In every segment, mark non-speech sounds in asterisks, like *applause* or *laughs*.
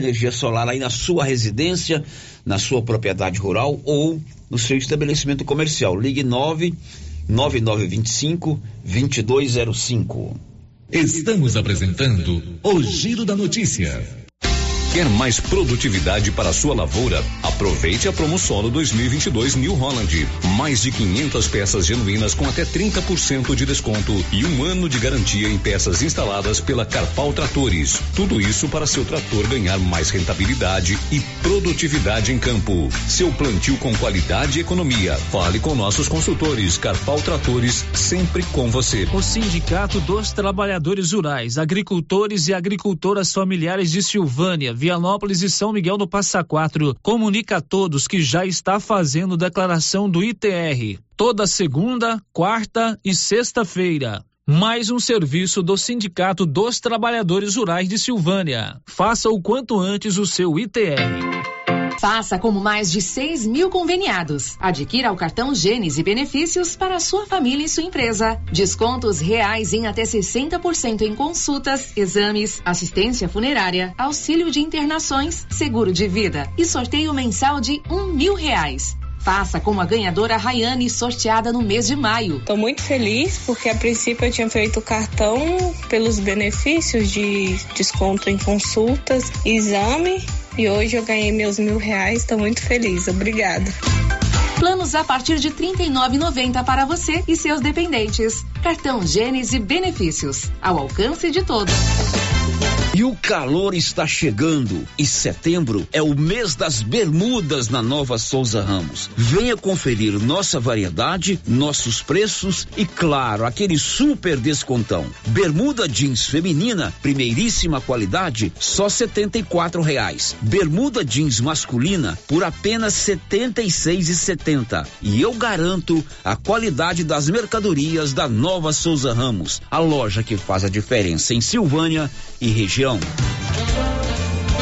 energia solar aí na sua residência, na sua propriedade rural ou no seu estabelecimento comercial. Ligue 9 9925 2205. Estamos apresentando o Giro da Notícia. Quer mais produtividade para a sua lavoura? Aproveite a Promosolo 2022 New Holland. Mais de 500 peças genuínas com até 30% de desconto e um ano de garantia em peças instaladas pela Carpal Tratores. Tudo isso para seu trator ganhar mais rentabilidade e produtividade em campo. Seu plantio com qualidade e economia. Fale com nossos consultores. Carpal Tratores, sempre com você. O Sindicato dos Trabalhadores Rurais, Agricultores e Agricultoras Familiares de Silvânia Vianópolis e São Miguel do Passa Quatro comunica a todos que já está fazendo declaração do ITR toda segunda, quarta e sexta-feira. Mais um serviço do Sindicato dos Trabalhadores Rurais de Silvânia. Faça o quanto antes o seu ITR. Faça como mais de 6 mil conveniados. Adquira o cartão Gênesis e benefícios para a sua família e sua empresa. Descontos reais em até 60% em consultas, exames, assistência funerária, auxílio de internações, seguro de vida e sorteio mensal de um mil reais. Faça como a ganhadora Rayane, sorteada no mês de maio. Estou muito feliz porque a princípio eu tinha feito o cartão pelos benefícios de desconto em consultas, exame e hoje eu ganhei meus mil reais, estou muito feliz. Obrigada. Planos a partir de R$ 39,90 para você e seus dependentes. Cartão Gênesis Benefícios, ao alcance de todos. E o calor está chegando e setembro é o mês das bermudas na Nova Souza Ramos. Venha conferir nossa variedade, nossos preços e claro, aquele super descontão. Bermuda jeans feminina, primeiríssima qualidade, só setenta e quatro reais. Bermuda jeans masculina por apenas setenta e seis e setenta. E eu garanto a qualidade das mercadorias da Nova Souza Ramos, a loja que faz a diferença em Silvânia e região.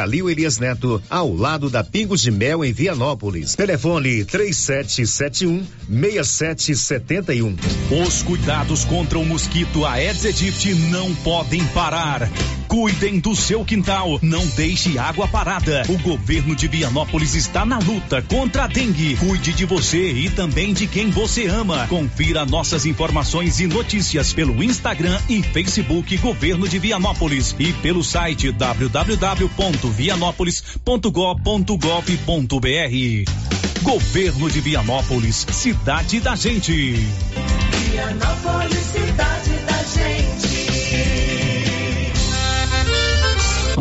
Calil Elias Neto, ao lado da Pingos de Mel em Vianópolis. Telefone 3771 6771. Os cuidados contra o mosquito Aedes aegypti não podem parar. Cuidem do seu quintal, não deixe água parada. O governo de Vianópolis está na luta contra a dengue. Cuide de você e também de quem você ama. Confira nossas informações e notícias pelo Instagram e Facebook Governo de Vianópolis e pelo site www.vianópolis.gov.br. Governo de Vianópolis, cidade da gente. Vianópolis, cidade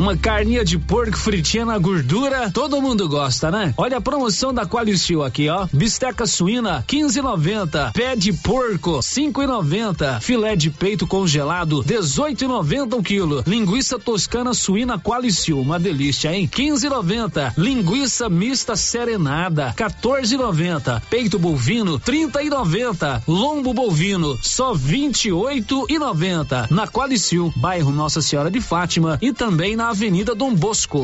Uma carninha de porco fritinha na gordura, todo mundo gosta, né? Olha a promoção da Qualicil aqui, ó. Bisteca suína 15,90. Pé de porco 5,90. Filé de peito congelado 18,90 o quilo. Linguiça toscana suína Qualicil, uma delícia, hein? 15,90. Linguiça mista serenada 14,90. Peito bovino 30,90. Lombo bovino só 28,90. Na Qualicil, bairro Nossa Senhora de Fátima e também na Avenida Dom Bosco.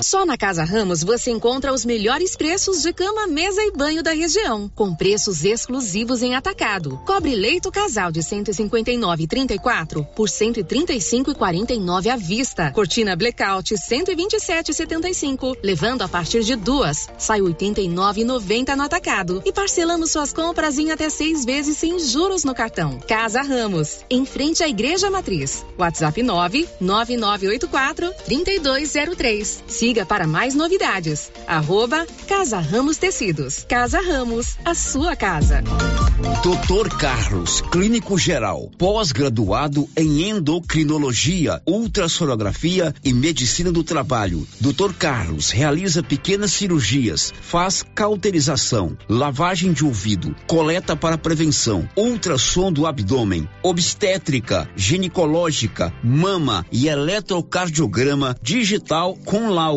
Só na Casa Ramos você encontra os melhores preços de cama, mesa e banho da região, com preços exclusivos em atacado. Cobre leito casal de 159,34 por 135,49 à vista. Cortina blackout 127,75, levando a partir de duas, sai 89,90 no atacado e parcelamos suas compras em até seis vezes sem juros no cartão. Casa Ramos, em frente à Igreja Matriz. WhatsApp 9 9984 3203. Siga para mais novidades. Arroba Casa Ramos Tecidos. Casa Ramos, a sua casa. Doutor Carlos, clínico geral, pós-graduado em endocrinologia, ultrassonografia e medicina do trabalho. Doutor Carlos realiza pequenas cirurgias, faz cauterização, lavagem de ouvido, coleta para prevenção, ultrassom do abdômen, obstétrica, ginecológica, mama e eletrocardiograma digital com laudo.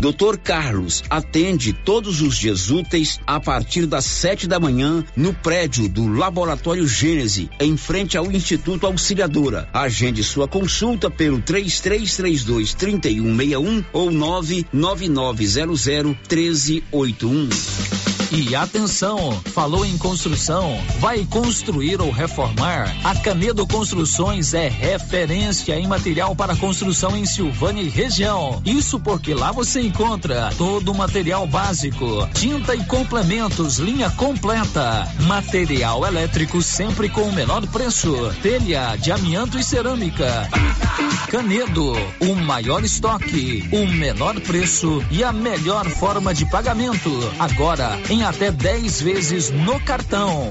Doutor Carlos atende todos os dias úteis a partir das sete da manhã no prédio do Laboratório Gênese, em frente ao Instituto Auxiliadora. Agende sua consulta pelo 3332 3161 ou 99900 1381. E atenção, falou em construção, vai construir ou reformar? A Canedo Construções é referência em material para construção em Silvânia e região. Isso porque lá você encontra todo o material básico, tinta e complementos, linha completa, material elétrico sempre com o menor preço, telha de amianto e cerâmica. Canedo, o maior estoque, o menor preço e a melhor forma de pagamento. Agora em até 10 vezes no cartão.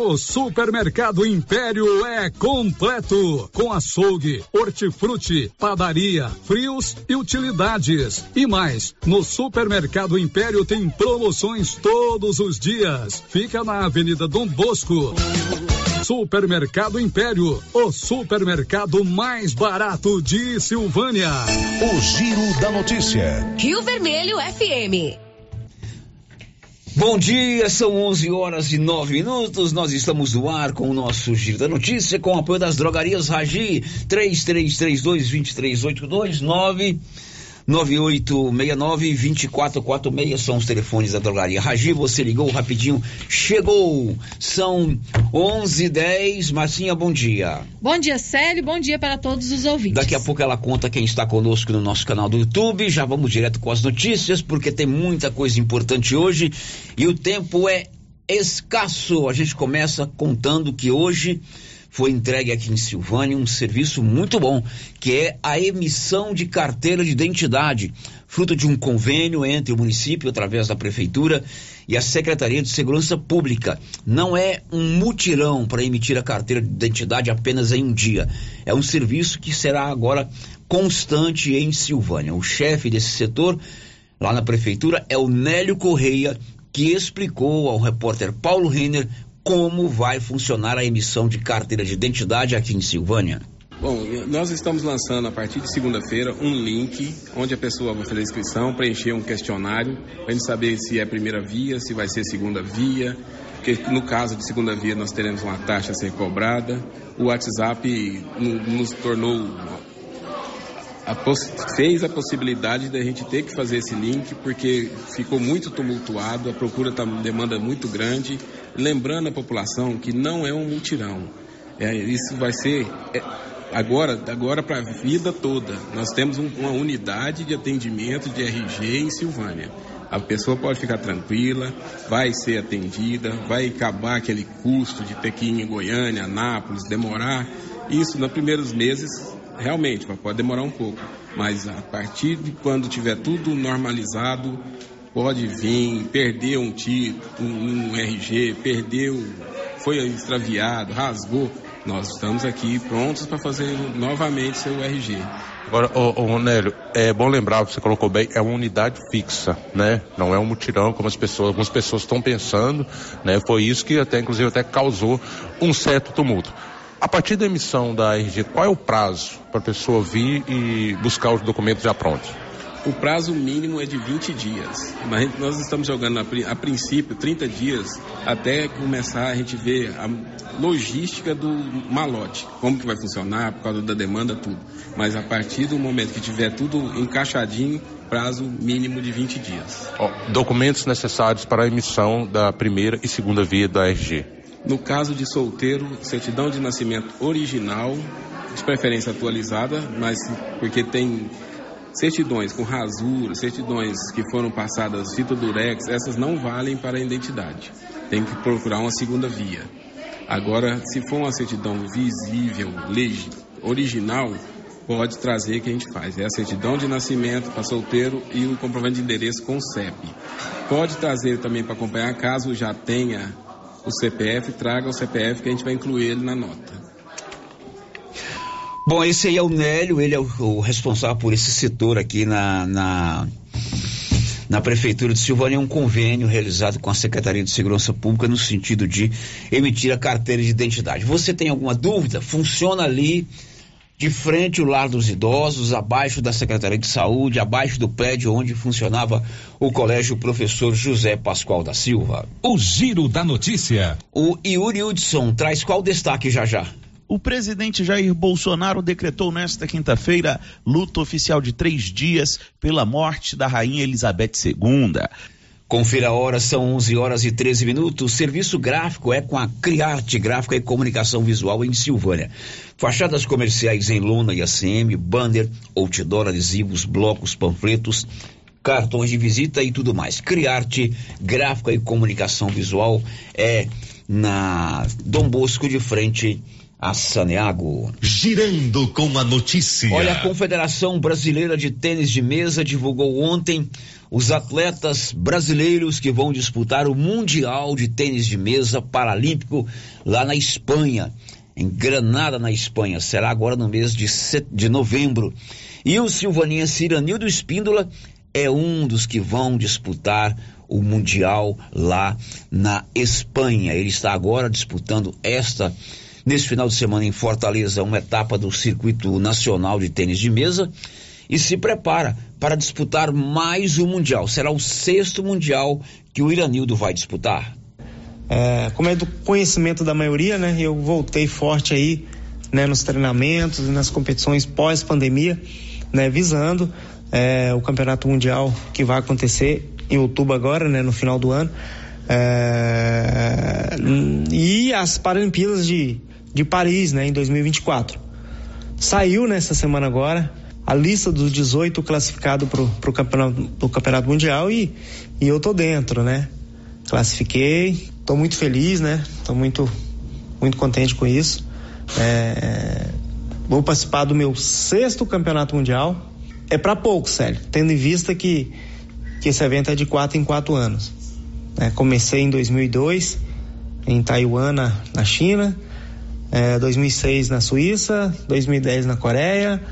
O Supermercado Império é completo, com açougue, hortifruti, padaria, frios e utilidades. E mais, no Supermercado Império tem promoções todos os dias. Fica na Avenida Dom Bosco. Supermercado Império, o supermercado mais barato de Silvânia. O Giro da Notícia. Rio Vermelho FM. Bom dia, são 11 horas e 9 minutos. Nós estamos no ar com o nosso Giro da Notícia, com o apoio das drogarias Ragi, 3332-2382, 9869-2446 são os telefones da drogaria Ragi. Você ligou rapidinho, chegou. São 11 e 10 Marcinha, bom dia. Bom dia, Célio. Bom dia para todos os ouvintes. Daqui a pouco ela conta quem está conosco no nosso canal do YouTube. Já vamos direto com as notícias, porque tem muita coisa importante hoje e o tempo é escasso. A gente começa contando que hoje foi entregue aqui em Silvânia um serviço muito bom, que é a emissão de carteira de identidade, fruto de um convênio entre o município, através da prefeitura, e a Secretaria de Segurança Pública. Não é um mutirão para emitir a carteira de identidade apenas em um dia. É um serviço que será agora constante em Silvânia. O chefe desse setor, lá na prefeitura, é o Nélio Correia, que explicou ao repórter Paulo Renner como vai funcionar a emissão de carteira de identidade aqui em Silvânia. Bom, nós estamos lançando a partir de segunda-feira um link onde a pessoa vai fazer a inscrição, preencher um questionário para a gente saber se é primeira via, se vai ser segunda via. Porque no caso de segunda via nós teremos uma taxa a ser cobrada. O WhatsApp nos tornou a fez a possibilidade da gente ter que fazer esse link porque ficou muito tumultuado, a procura está demanda muito grande, lembrando a população que não é um mutirão. É, isso vai ser é, agora, agora para a vida toda. Nós temos um, uma unidade de atendimento de RG em Silvânia. A pessoa pode ficar tranquila, vai ser atendida, vai acabar aquele custo de ter que ir em Goiânia, Anápolis, demorar. Isso nos primeiros meses realmente pode demorar um pouco, mas a partir de quando tiver tudo normalizado, pode vir, perder um título, um, um RG, perdeu, foi extraviado, rasgou, nós estamos aqui prontos para fazer novamente seu RG. Agora, ô, ô Nélio, é bom lembrar, você colocou bem, é uma unidade fixa, né? Não é um mutirão como as pessoas, algumas pessoas estão pensando, né? Foi isso que até, inclusive, até causou um certo tumulto. A partir da emissão da RG, qual é o prazo para a pessoa vir e buscar os documentos já prontos? O prazo mínimo é de 20 dias, mas nós estamos jogando a, princípio 30 dias até começar a gente ver a logística do malote, como que vai funcionar por causa da demanda, tudo. Mas a partir do momento que tiver tudo encaixadinho, prazo mínimo de 20 dias. Oh, documentos necessários para a emissão da primeira e segunda via da RG. No caso de solteiro, certidão de nascimento original, de preferência atualizada, mas porque tem certidões com rasura, certidões que foram passadas fita durex, essas não valem para a identidade. Tem que procurar uma segunda via. Agora, se for uma certidão visível, original, pode trazer que a gente faz. É a certidão de nascimento para solteiro e o comprovante de endereço com CEP. Pode trazer também para acompanhar caso já tenha o CPF, traga o CPF que a gente vai incluir ele na nota. Bom, esse aí é o Nélio, ele é o, o responsável por esse setor aqui na, na, na Prefeitura de Silvânia. É um convênio realizado com a Secretaria de Segurança Pública no sentido de emitir a carteira de identidade. Você tem alguma dúvida? Funciona ali de frente o lar dos idosos, abaixo da Secretaria de Saúde, abaixo do prédio onde funcionava o colégio professor José Pascoal da Silva. O giro da notícia. O Yuri Hudson traz qual destaque já já? O presidente Jair Bolsonaro decretou nesta quinta-feira luta oficial de três dias pela morte da rainha Elizabeth II. Confira a hora, são 11 horas e 13 minutos. Serviço gráfico é com a Criarte Gráfica e Comunicação Visual em Silvânia. Fachadas comerciais em lona e ACM, banner, outdoor, adesivos, blocos, panfletos, cartões de visita e tudo mais. Criarte Gráfica e Comunicação Visual é na Dom Bosco de frente a Saneago. Girando com a notícia. Olha, a Confederação Brasileira de Tênis de Mesa divulgou ontem os atletas brasileiros que vão disputar o Mundial de Tênis de Mesa Paralímpico lá na Espanha, em Granada, na Espanha. Será agora no mês de, set... de novembro. E o silvanense Iranildo Espíndola é um dos que vão disputar o Mundial lá na Espanha. Ele está agora disputando esta nesse final de semana em Fortaleza, uma etapa do circuito nacional de tênis de mesa. E se prepara para disputar mais um Mundial. Será o sexto Mundial que o Iranildo vai disputar. É, como é do conhecimento da maioria, né? Eu voltei forte aí, né, nos treinamentos, nas competições pós-pandemia, né, visando é, o campeonato mundial que vai acontecer em outubro agora, né, no final do ano, é, e as Paralimpíadas de, de Paris, né, em 2024. Saiu nessa semana agora a lista dos 18 classificados para o campeonato, campeonato mundial e, e eu tô dentro, né? Classifiquei, Estou muito feliz, né? Estou muito, muito contente com isso. É, vou participar do meu sexto campeonato mundial. É para pouco, sério, tendo em vista que, que esse evento é de quatro em quatro anos. É, comecei em 2002 em Taiwan, na, na China, é, 2006 na Suíça, 2010 na Coreia,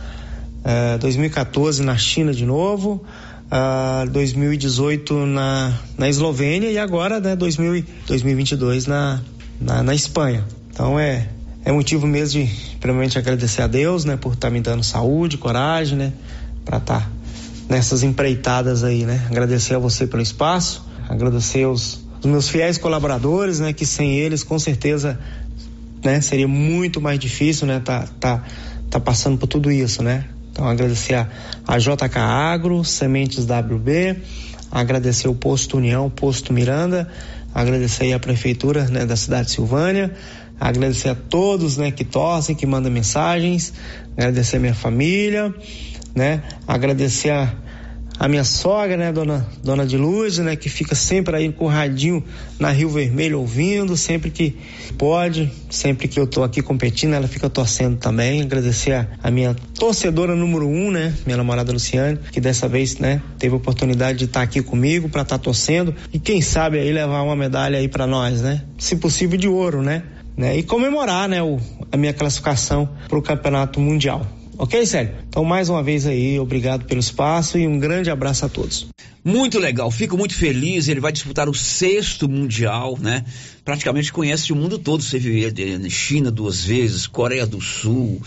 é, 2014 na China de novo, uh, 2018 na, na Eslovênia e agora, né, 2000, 2022 na, na, na Espanha. Então é, é motivo mesmo de, primeiramente, agradecer a Deus, né, por estar tá me dando saúde, coragem, né, para estar tá nessas empreitadas aí, né. Agradecer a você pelo espaço, agradecer os, os meus fiéis colaboradores, né, que sem eles, com certeza, né, seria muito mais difícil, né, tá, tá, tá passando por tudo isso, né. Então, agradecer a, a JK Agro, Sementes WB, agradecer o Posto União, Posto Miranda, agradecer a Prefeitura né, da cidade de Silvânia, agradecer a todos né, que torcem, que mandam mensagens, agradecer a minha família, né, agradecer a a minha sogra, né, dona, dona de Luz, né, que fica sempre aí com na Rio Vermelho ouvindo, sempre que pode, sempre que eu tô aqui competindo, ela fica torcendo também. Agradecer a, a minha torcedora número um, né, minha namorada Luciane, que dessa vez, né, teve a oportunidade de estar tá aqui comigo para estar tá torcendo e quem sabe aí levar uma medalha aí para nós, né, se possível de ouro, né, né, e comemorar, né, o, a minha classificação para o campeonato mundial. Ok, Célio? Então, mais uma vez aí, obrigado pelo espaço e um grande abraço a todos. Muito legal, fico muito feliz. Ele vai disputar o sexto Mundial, né? Praticamente conhece o mundo todo. Você vive China duas vezes, Coreia do Sul,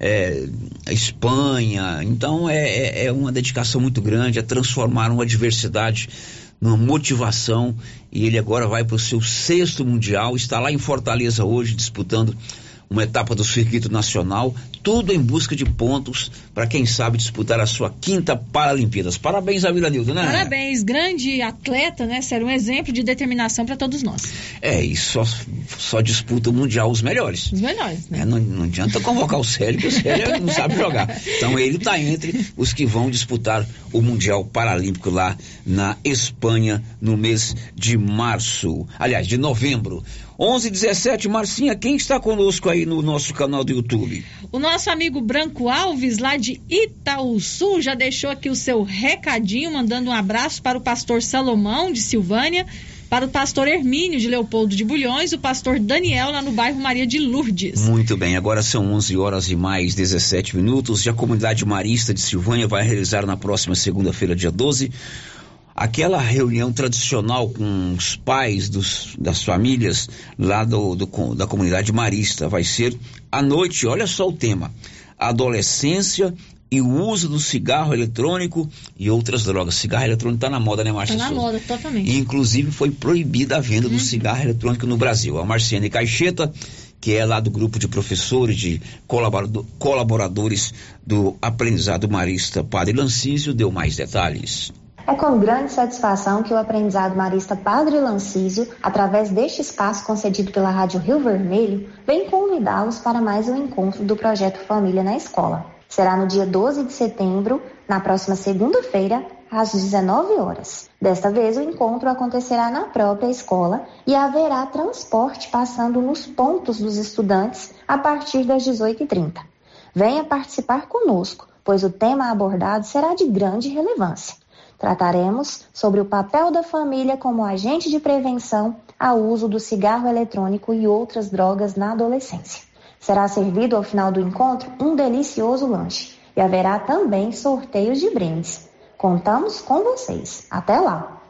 é, Espanha. Então, é, é, é uma dedicação muito grande, é transformar uma adversidade numa motivação. E ele agora vai para o seu sexto Mundial, está lá em Fortaleza hoje disputando uma etapa do circuito nacional, tudo em busca de pontos para quem sabe disputar a sua quinta Paralimpíadas. Parabéns a Nildo, né? Parabéns, grande atleta, né? Ser um exemplo de determinação para todos nós. É, e só, só disputa o Mundial os melhores. Os melhores, né? É, não, não adianta convocar o Célio, porque o Célio não sabe jogar. Então ele está entre os que vão disputar o Mundial Paralímpico lá na Espanha no mês de março. Aliás, de novembro. 11 17 Marcinha, quem está conosco aí no nosso canal do YouTube? O nosso amigo Branco Alves, lá de Itaúsu, já deixou aqui o seu recadinho, mandando um abraço para o pastor Salomão, de Silvânia, para o pastor Hermínio, de Leopoldo de Bulhões, o pastor Daniel, lá no bairro Maria de Lourdes. Muito bem, agora são 11 horas e mais 17 minutos e a comunidade marista de Silvânia vai realizar na próxima segunda-feira, dia 12, aquela reunião tradicional com os pais dos, das famílias lá do, do, da comunidade marista. Vai ser à noite, olha só o tema: adolescência e o uso do cigarro eletrônico e outras drogas. Cigarro eletrônico está na moda, né, Márcia? Está na moda, totalmente. E, inclusive, foi proibida a venda uhum. do cigarro eletrônico no Brasil. A Marciane Caixeta, que é lá do grupo de professores, de colaboradores do aprendizado marista Padre Lancísio, deu mais detalhes. É com grande satisfação que o aprendizado marista Padre Lancísio, através deste espaço concedido pela Rádio Rio Vermelho, vem convidá-los para mais um encontro do projeto Família na Escola. Será no dia 12 de setembro, na próxima segunda-feira, às 19 horas. Desta vez, o encontro acontecerá na própria escola e haverá transporte passando nos pontos dos estudantes a partir das 18h30. Venha participar conosco, pois o tema abordado será de grande relevância. Trataremos sobre o papel da família como agente de prevenção ao uso do cigarro eletrônico e outras drogas na adolescência. Será servido ao final do encontro um delicioso lanche e haverá também sorteios de brindes. Contamos com vocês. Até lá!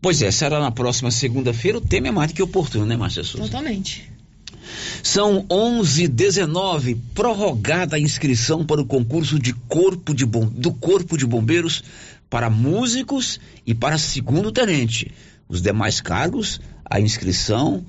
Pois é, será na próxima segunda-feira. O tema é mais do que oportuno, né, Márcia Souza? Totalmente. São 11:19 prorrogada a inscrição para o concurso de corpo de bom, do Corpo de Bombeiros para músicos e para segundo tenente. Os demais cargos, a inscrição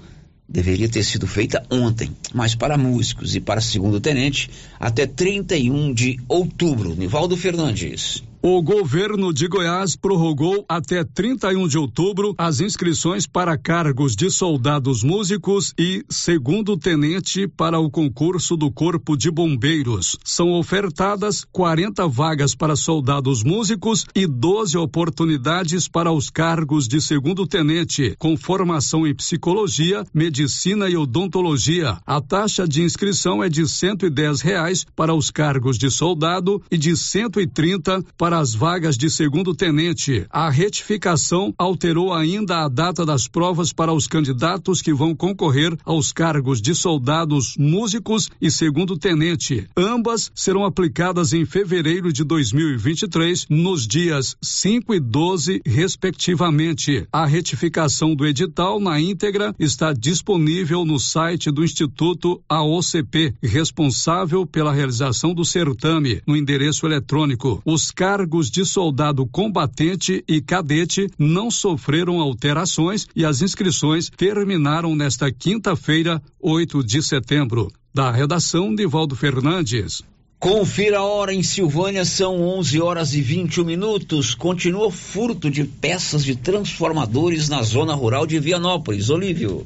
deveria ter sido feita ontem, mas para músicos e para segundo tenente até 31 de outubro. Nivaldo Fernandes. O governo de Goiás prorrogou até 31 de outubro as inscrições para cargos de soldados músicos e segundo tenente para o concurso do Corpo de Bombeiros. São ofertadas 40 vagas para soldados músicos e 12 oportunidades para os cargos de segundo tenente, com formação em psicologia, medicina e odontologia. A taxa de inscrição é de 110 reais para os cargos de soldado e de 130 para para as vagas de segundo tenente. A retificação alterou ainda a data das provas para os candidatos que vão concorrer aos cargos de soldados, músicos e segundo tenente. Ambas serão aplicadas em fevereiro de 2023, nos dias 5 e 12, respectivamente. A retificação do edital na íntegra está disponível no site do Instituto AOCP, responsável pela realização do certame, no endereço eletrônico. Os cargos cargos de soldado combatente e cadete não sofreram alterações e as inscrições terminaram nesta quinta-feira, 8 de setembro. Da redação, Nivaldo Fernandes. Confira a hora em Silvânia, são 11 horas e 21 minutos. Continua furto de peças de transformadores na zona rural de Vianópolis. Olívio.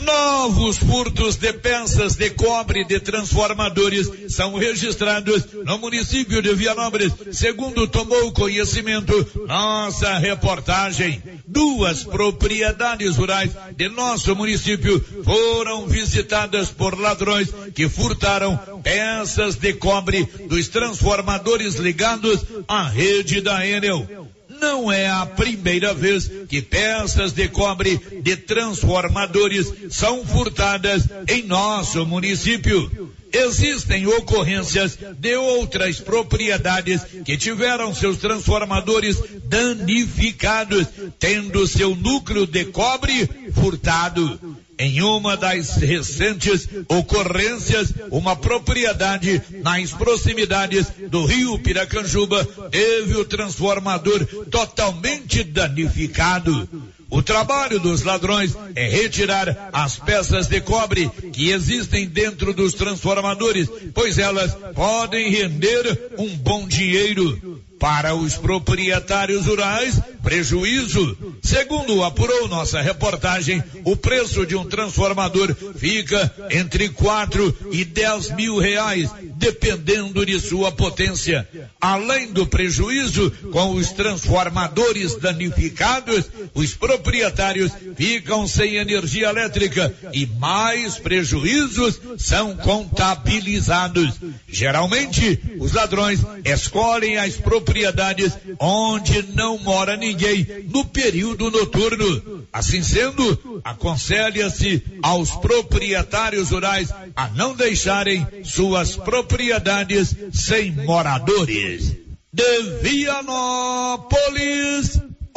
Novos furtos de peças de cobre de transformadores são registrados no município de Vianópolis, segundo tomou conhecimento nossa reportagem. Duas propriedades rurais de nosso município foram visitadas por ladrões que furtaram peças de cobre dos transformadores ligados à rede da Enel não é a primeira vez que peças de cobre de transformadores são furtadas em nosso município. Existem ocorrências de outras propriedades que tiveram seus transformadores danificados, tendo seu núcleo de cobre furtado. Em uma das recentes ocorrências, uma propriedade nas proximidades do rio Piracanjuba teve o transformador totalmente danificado. O trabalho dos ladrões é retirar as peças de cobre que existem dentro dos transformadores, pois elas podem render um bom dinheiro. Para os proprietários rurais, prejuízo. Segundo apurou nossa reportagem, o preço de um transformador fica entre 4 e 10 mil reais, dependendo de sua potência. Além do prejuízo com os transformadores danificados, os proprietários ficam sem energia elétrica e mais prejuízos são contabilizados. Geralmente, os ladrões escolhem as propriedades propriedades onde não mora ninguém no período noturno. Assim sendo, aconselha-se aos proprietários rurais a não deixarem suas propriedades sem moradores. De Vianópolis,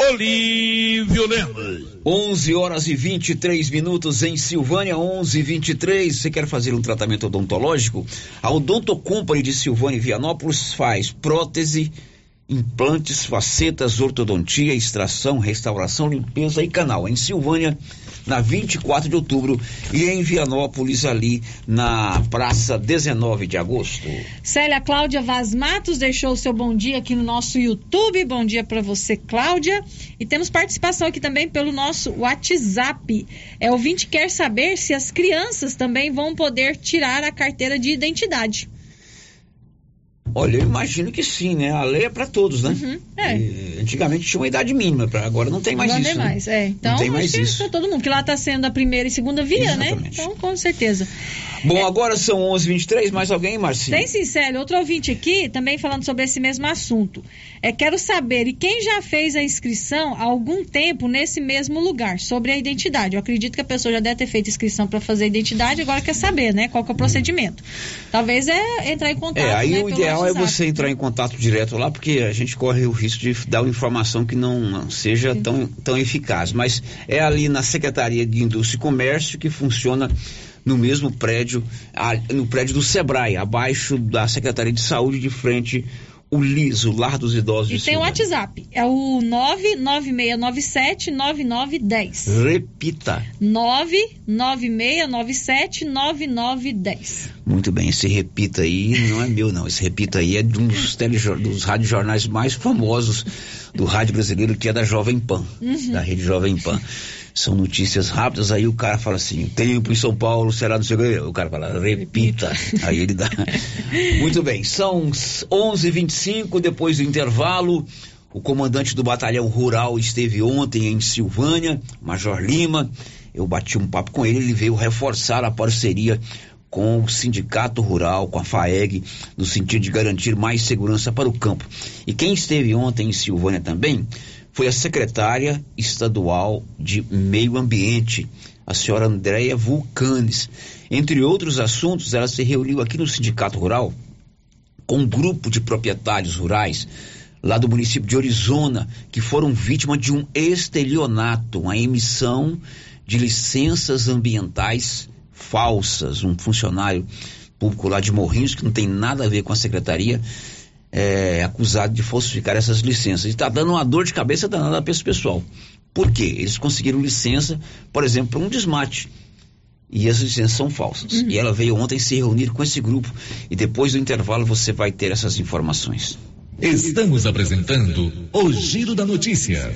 Olívio Lemos. 11 horas e 23 minutos em Silvânia, 11 e 23. Você quer fazer um tratamento odontológico? A Odonto Company de Silvânia e Vianópolis faz prótese implantes, facetas, ortodontia, extração, restauração, limpeza e canal. Em Silvânia, na 24 de outubro, e em Vianópolis, ali na praça 19 de agosto. Célia Cláudia Vaz Matos deixou o seu bom dia aqui no nosso YouTube. Bom dia para você, Cláudia. E temos participação aqui também pelo nosso WhatsApp. É ouvinte quer saber se as crianças também vão poder tirar a carteira de identidade. Olha, eu imagino que sim, né? A lei é para todos, né? Uhum, é. E, antigamente tinha uma idade mínima, pra, agora não tem mais isso. Não tem mais, né? é. Então, não tem mais isso. Pra todo mundo, que lá está sendo a primeira e segunda via, né? Exatamente. né? Então, com certeza. Bom, é. agora são 11h23, mais alguém, Marcinho? Tem sim, Célio. Outro ouvinte aqui, também falando sobre esse mesmo assunto. É, quero saber, e quem já fez a inscrição há algum tempo nesse mesmo lugar, sobre a identidade? Eu acredito que a pessoa já deve ter feito inscrição para fazer a identidade, agora quer saber, né? Qual que é o procedimento. Talvez é entrar em contato. É, aí né, o ideal é você entrar em contato direto lá, porque a gente corre o risco de dar uma informação que não seja tão, tão eficaz. Mas é ali na Secretaria de Indústria e Comércio que funciona no mesmo prédio, no prédio do Sebrae, abaixo da Secretaria de Saúde, de frente o LIS, o Lar dos Idosos E de tem o. WhatsApp. É o 996979910. Repita. 996979910. Muito bem, esse repita aí não é meu não, esse repita aí é de um dos, telejor- dos radiojornais mais famosos do rádio brasileiro, que é da Jovem Pan, Uhum. da rede Jovem Pan. São notícias rápidas, aí o cara fala assim, tempo em São Paulo será não sei o quê. o cara fala, repita, aí ele dá. *laughs* Muito bem, são 11h25, depois do intervalo, o comandante do batalhão rural esteve ontem em Silvânia, Major Lima, eu bati um papo com ele, ele veio reforçar a parceria com o Sindicato Rural, com a FAEG, no sentido de garantir mais segurança para o campo. E quem esteve ontem em Silvânia também foi a secretária estadual de Meio Ambiente, a senhora Andréia Vulcanes. Entre outros assuntos, ela se reuniu aqui no Sindicato Rural com um grupo de proprietários rurais lá do município de Orizona que foram vítimas de um estelionato, uma emissão de licenças ambientais falsas. Um funcionário público lá de Morrinhos, que não tem nada a ver com a secretaria, é acusado de falsificar essas licenças. E está dando uma dor de cabeça danada para esse pessoal. Por quê? Eles conseguiram licença, por exemplo, para um desmate. E as licenças são falsas. E ela veio ontem se reunir com esse grupo. E depois do intervalo você vai ter essas informações. Estamos apresentando o Giro da Notícia.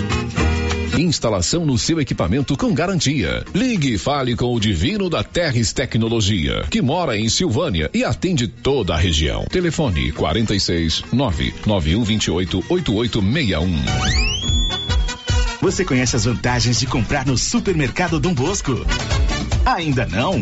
Instalação no seu equipamento com garantia. Ligue e fale com o Divino da Terres Tecnologia, que mora em Silvânia e atende toda a região. Telefone 46 99128 8861. Você conhece as vantagens de comprar no supermercado Dom Bosco? Ainda não?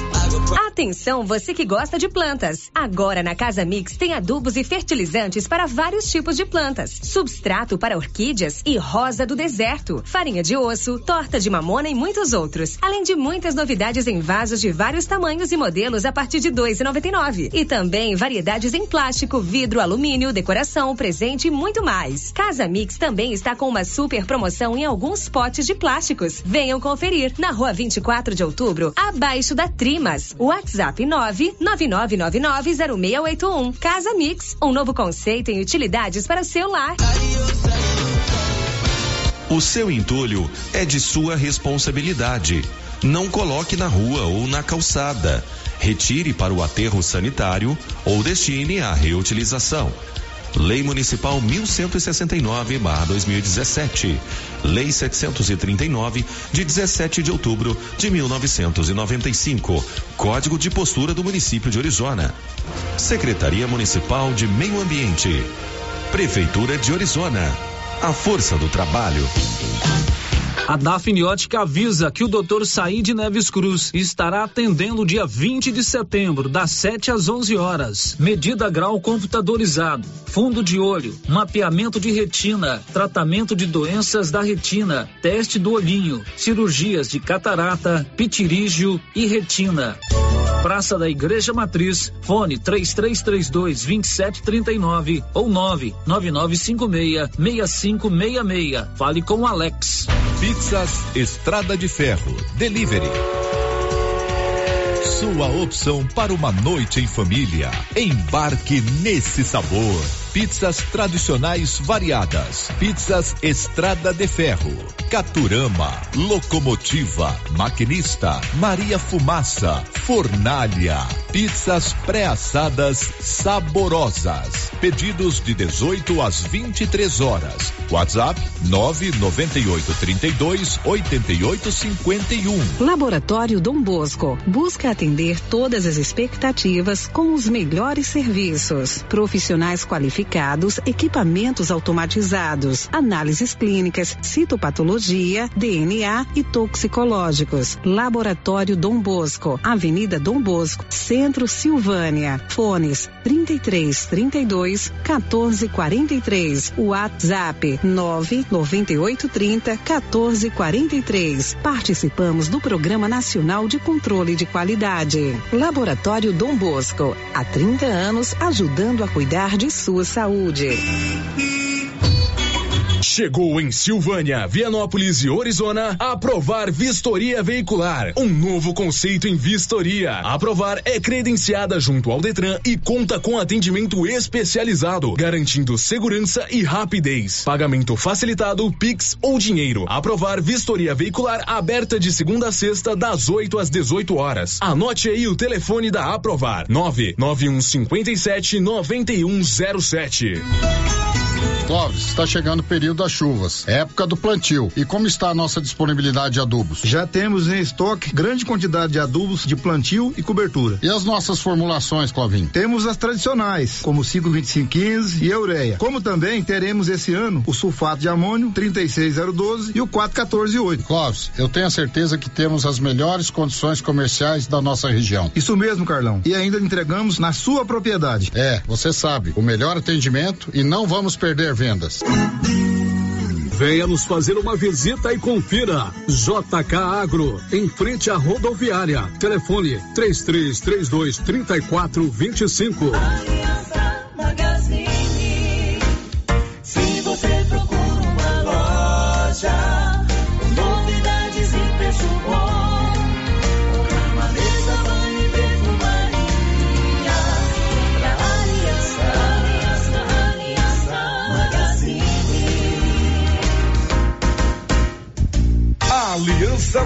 Atenção, você que gosta de plantas. Agora na Casa Mix tem adubos e fertilizantes para vários tipos de plantas. Substrato para orquídeas e rosa do deserto, farinha de osso, torta de mamona e muitos outros. Além de muitas novidades em vasos de vários tamanhos e modelos a partir de R$ 2,99. E também variedades em plástico, vidro, alumínio, decoração, presente e muito mais. Casa Mix também está com uma super promoção em alguns potes de plásticos. Venham conferir na rua 24 de outubro, abaixo da Trimas. WhatsApp 999990681. Casa Mix, um novo conceito em utilidades para o seu lar. O seu entulho é de sua responsabilidade. Não coloque na rua ou na calçada. Retire para o aterro sanitário ou destine à reutilização. Lei Municipal 1169/2017. Lei 739 de 17 de outubro de 1995. Código de postura do município de Orizona. Secretaria Municipal de Meio Ambiente. Prefeitura de Orizona. A força do trabalho. A Dafniótica avisa que o Dr. Said Neves Cruz estará atendendo dia 20 de setembro, das 7 às 11 horas. Medida grau computadorizado, fundo de olho, mapeamento de retina, tratamento de doenças da retina, teste do olhinho, cirurgias de catarata, pitirígio e retina. Praça da Igreja Matriz, fone 3332 2739 ou 99956 6566. Fale com Alex. Pizzas Estrada de Ferro. Delivery. Sua opção para uma noite em família. Embarque nesse sabor. Pizzas tradicionais variadas. Pizzas Estrada de Ferro. Caturama, Locomotiva, Maquinista, Maria Fumaça, Fornalha, pizzas pré-assadas saborosas. Pedidos de 18 às 23 horas. WhatsApp 998 32 88 51. Laboratório Dom Bosco busca atender todas as expectativas com os melhores serviços. Profissionais qualificados, equipamentos automatizados, análises clínicas, citopatologia, DNA e toxicológicos. Laboratório Dom Bosco, Avenida Dom Bosco, Centro Silvânia. Fones 33 32 14 43. WhatsApp 9 98 30 14 43. Participamos do Programa Nacional de Controle de Qualidade. Laboratório Dom Bosco, há 30 anos ajudando a cuidar de sua saúde. Chegou em Silvânia, Vianópolis e Orizona a Aprovar Vistoria Veicular, um novo conceito em vistoria. A Aprovar é credenciada junto ao Detran e conta com atendimento especializado, garantindo segurança e rapidez. Pagamento facilitado, Pix ou dinheiro. A Aprovar Vistoria Veicular aberta de segunda a sexta das 8 às 18 horas. Anote aí o telefone da Aprovar: 99157 9107. Clóvis, está chegando o período das chuvas, época do plantio. E como está a nossa disponibilidade de adubos? Já temos em estoque grande quantidade de adubos de plantio e cobertura. E as nossas formulações, Clovinho? Temos as tradicionais, como 52515 e ureia. Como também teremos esse ano o sulfato de amônio 36012 e o 4148. Clóvis, eu tenho a certeza que temos as melhores condições comerciais da nossa região. Isso mesmo, Carlão. E ainda entregamos na sua propriedade. É, você sabe, o melhor atendimento e não vamos perder vendas. Venha nos fazer uma visita e confira. JK Agro, em frente à rodoviária. Telefone 3332 3425. Aliança Magazine.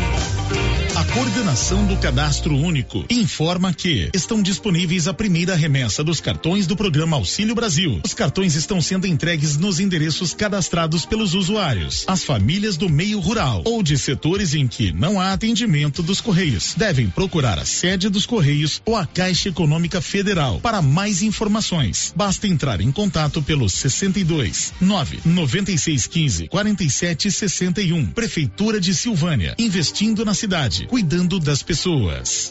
A coordenação do Cadastro Único informa que estão disponíveis a primeira remessa dos cartões do programa Auxílio Brasil. Os cartões estão sendo entregues nos endereços cadastrados pelos usuários, as famílias do meio rural ou de setores em que não há atendimento dos Correios. Devem procurar a sede dos Correios ou a Caixa Econômica Federal. Para mais informações, basta entrar em contato pelo 62 9 9615 47 61. Prefeitura de Silvânia, investindo na cidade, cuidando das pessoas.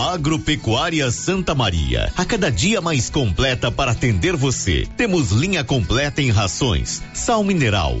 Agropecuária Santa Maria, a cada dia mais completa para atender você. Temos linha completa em rações, sal mineral,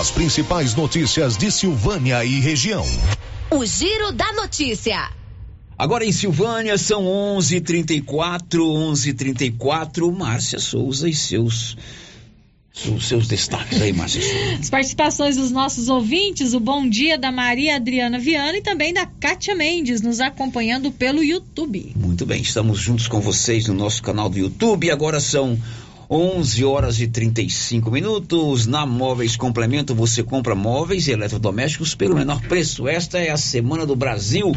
As principais notícias de Silvânia e região. O Giro da Notícia. Agora em Silvânia são 11:34, 11:34. Márcia Souza e seus os seus destaques aí, Márcia. As participações dos nossos ouvintes, o bom dia da Maria Adriana Viana e também da Kátia Mendes, nos acompanhando pelo YouTube. Muito bem, estamos juntos com vocês no nosso canal do YouTube. Agora são 11 horas e 35 minutos. Na Móveis Complemento você compra móveis e eletrodomésticos pelo menor preço. Esta é a Semana do Brasil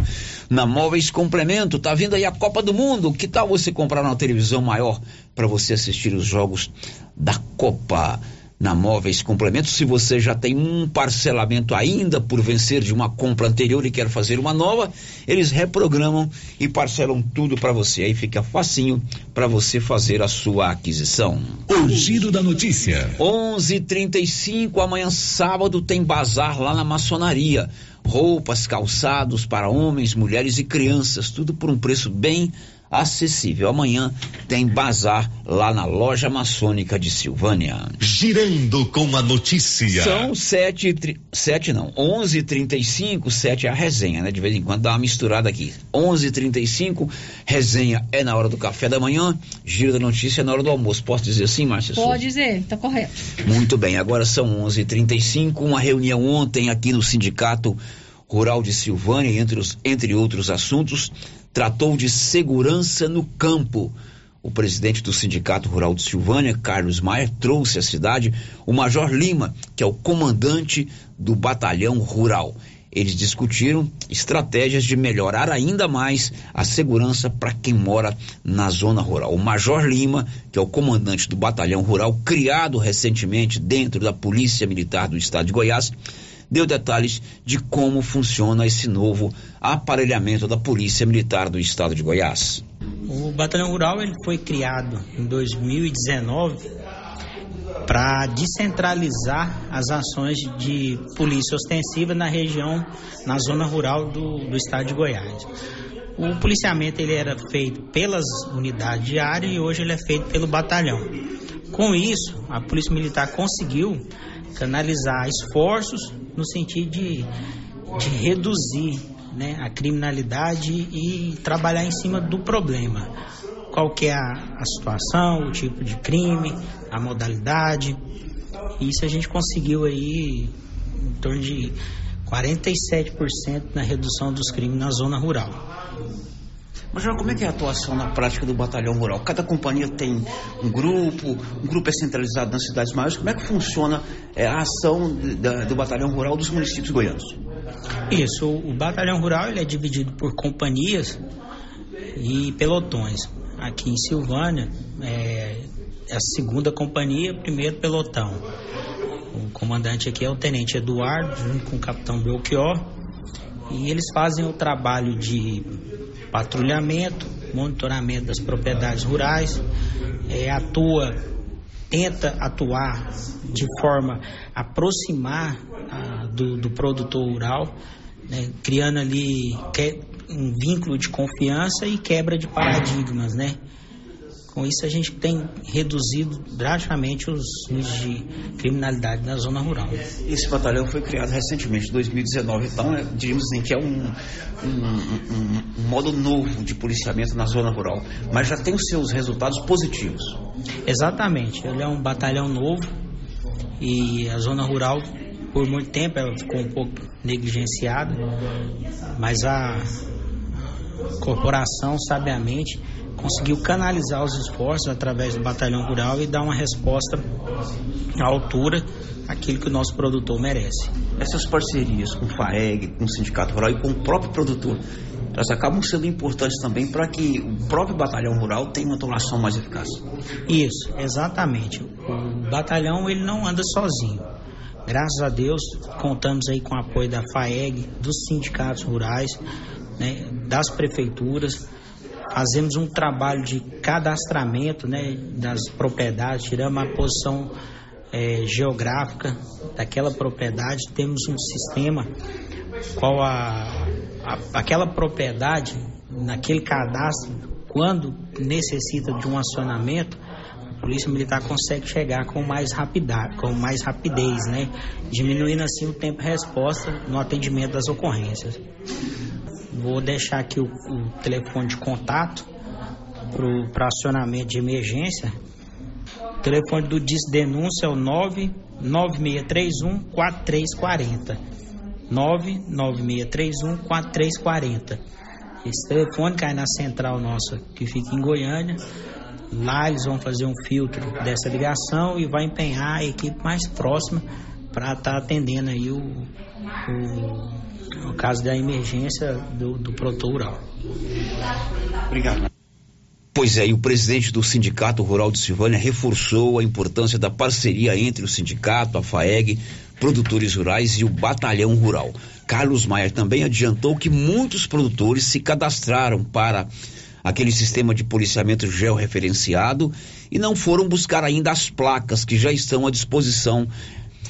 na Móveis Complemento. Tá vindo aí a Copa do Mundo. Que tal você comprar uma televisão maior para você assistir os jogos da Copa? Na Móveis Complemento. Se você já tem um parcelamento ainda por vencer de uma compra anterior e quer fazer uma nova, eles reprogramam e parcelam tudo para você. Aí fica facinho para você fazer a sua aquisição. O giro da notícia. 11:35 amanhã sábado tem bazar lá na maçonaria. Roupas, calçados para homens, mulheres e crianças, tudo por um preço bem acessível. Amanhã tem bazar lá na loja maçônica de Silvânia. Girando com a notícia. São sete, tri- sete não, onze trinta e cinco, sete é a resenha, né? De vez em quando dá uma misturada aqui. Onze trinta e cinco, resenha é na hora do café da manhã, giro da notícia é na hora do almoço. Posso dizer assim, Márcia? Souza? Pode dizer, tá correto. Muito bem, agora são 11:35. Uma reunião ontem aqui no Sindicato Rural de Silvânia, entre, os, entre outros assuntos, tratou de segurança no campo. O presidente do Sindicato Rural de Silvânia, Carlos Maia, trouxe à cidade o Major Lima, que é o comandante do Batalhão Rural. Eles discutiram estratégias de melhorar ainda mais a segurança para quem mora na zona rural. O Major Lima, que é o comandante do Batalhão Rural, criado recentemente dentro da Polícia Militar do Estado de Goiás, deu detalhes de como funciona esse novo aparelhamento da Polícia Militar do Estado de Goiás. O Batalhão Rural ele foi criado em 2019 para descentralizar as ações de polícia ostensiva na região, na zona rural do, do estado de Goiás. O policiamento ele era feito pelas unidades de área e hoje ele é feito pelo batalhão. Com isso, a Polícia Militar conseguiu canalizar esforços no sentido de, de reduzir né, a criminalidade e trabalhar em cima do problema. Qual que é a, a situação, o tipo de crime, a modalidade. Isso a gente conseguiu aí em torno de 47% na redução dos crimes na zona rural. Major, como é que é a atuação na prática do batalhão rural? Cada companhia tem um grupo, um grupo é centralizado nas cidades maiores. Como é que funciona é, a ação de- da- do batalhão rural dos municípios goianos? Isso, o batalhão rural ele é dividido por companhias e pelotões. Aqui em Silvânia é é a segunda companhia, primeiro pelotão. O comandante aqui é o tenente Eduardo, junto com o capitão Belchior. E eles fazem o trabalho de patrulhamento, monitoramento das propriedades rurais, é, atua, tenta atuar de forma a aproximar ah, do, do produtor rural, né, criando ali que- um vínculo de confiança e quebra de paradigmas, né? Com isso a gente tem reduzido drasticamente os índices de criminalidade na zona rural. Esse batalhão foi criado recentemente, em 2019, então é, diríamos assim que é um, um, um- um modo novo de policiamento na zona rural, mas já tem os seus resultados positivos. Exatamente, ele é um batalhão novo e a zona rural, por muito tempo, ela ficou um pouco negligenciada, mas a corporação, sabiamente, conseguiu canalizar os esforços através do batalhão rural e dar uma resposta à altura aquilo que o nosso produtor merece. Essas parcerias com o FAEG, com o Sindicato Rural e com o próprio produtor, elas acabam sendo importantes também para que o próprio batalhão rural tenha uma atuação mais eficaz. Isso, exatamente. O batalhão ele não anda sozinho. Graças a Deus contamos aí com o apoio da FAEG, dos sindicatos rurais, né, das prefeituras. Fazemos um trabalho de cadastramento né, das propriedades, tiramos a posição eh, geográfica daquela propriedade, temos um sistema qual a, a- aquela propriedade naquele cadastro quando necessita de um acionamento Polícia Militar consegue chegar com mais rapidez, com mais rapidez, né? Diminuindo assim o tempo de resposta no atendimento das ocorrências. Vou deixar aqui o, o telefone de contato para acionamento de emergência. O telefone do Dis Denúncia é o 99631 4340. 99631 4340. Esse telefone cai na central nossa que fica em Goiânia. Lá eles vão fazer um filtro dessa ligação e vai empenhar a equipe mais próxima para estar tá atendendo aí o, o, o, caso da emergência do, do produtor rural. Obrigado. Pois é, e o presidente do Sindicato Rural de Silvânia reforçou a importância da parceria entre o sindicato, a FAEG, produtores rurais e o Batalhão Rural. Carlos Maier também adiantou que muitos produtores se cadastraram para aquele sistema de policiamento georreferenciado e não foram buscar ainda as placas que já estão à disposição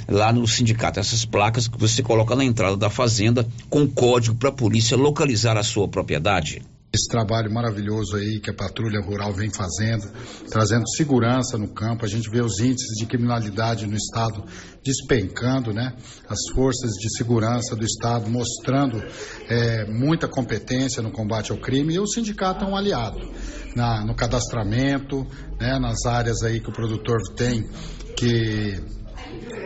lá no sindicato. Essas placas que você coloca na entrada da fazenda com código para a polícia localizar a sua propriedade esse trabalho maravilhoso aí que a Patrulha Rural vem fazendo, trazendo segurança no campo. A gente vê os índices de criminalidade no estado despencando, né? As forças de segurança do estado mostrando é, muita competência no combate ao crime e o sindicato é um aliado na, no cadastramento, né? Nas áreas aí que o produtor tem que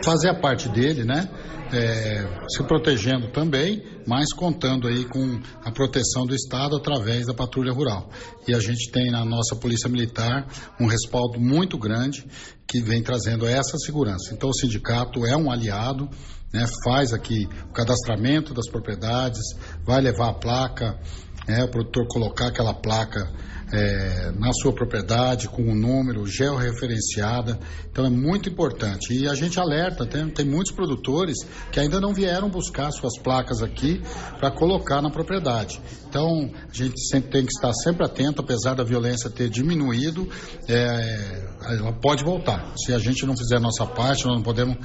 fazer a parte dele, né? É, se protegendo também, mas contando aí com a proteção do Estado através da patrulha rural. E a gente tem na nossa Polícia Militar um respaldo muito grande que vem trazendo essa segurança. Então o sindicato é um aliado, né, faz aqui o cadastramento das propriedades, vai levar a placa, né, o produtor colocar aquela placa é, na sua propriedade, com o um número georreferenciada. Então é muito importante. E a gente alerta, tem, tem muitos produtores que ainda não vieram buscar suas placas aqui para colocar na propriedade. Então a gente sempre tem que estar sempre atento, apesar da violência ter diminuído, é, ela pode voltar. Se a gente não fizer a nossa parte, nós não podemos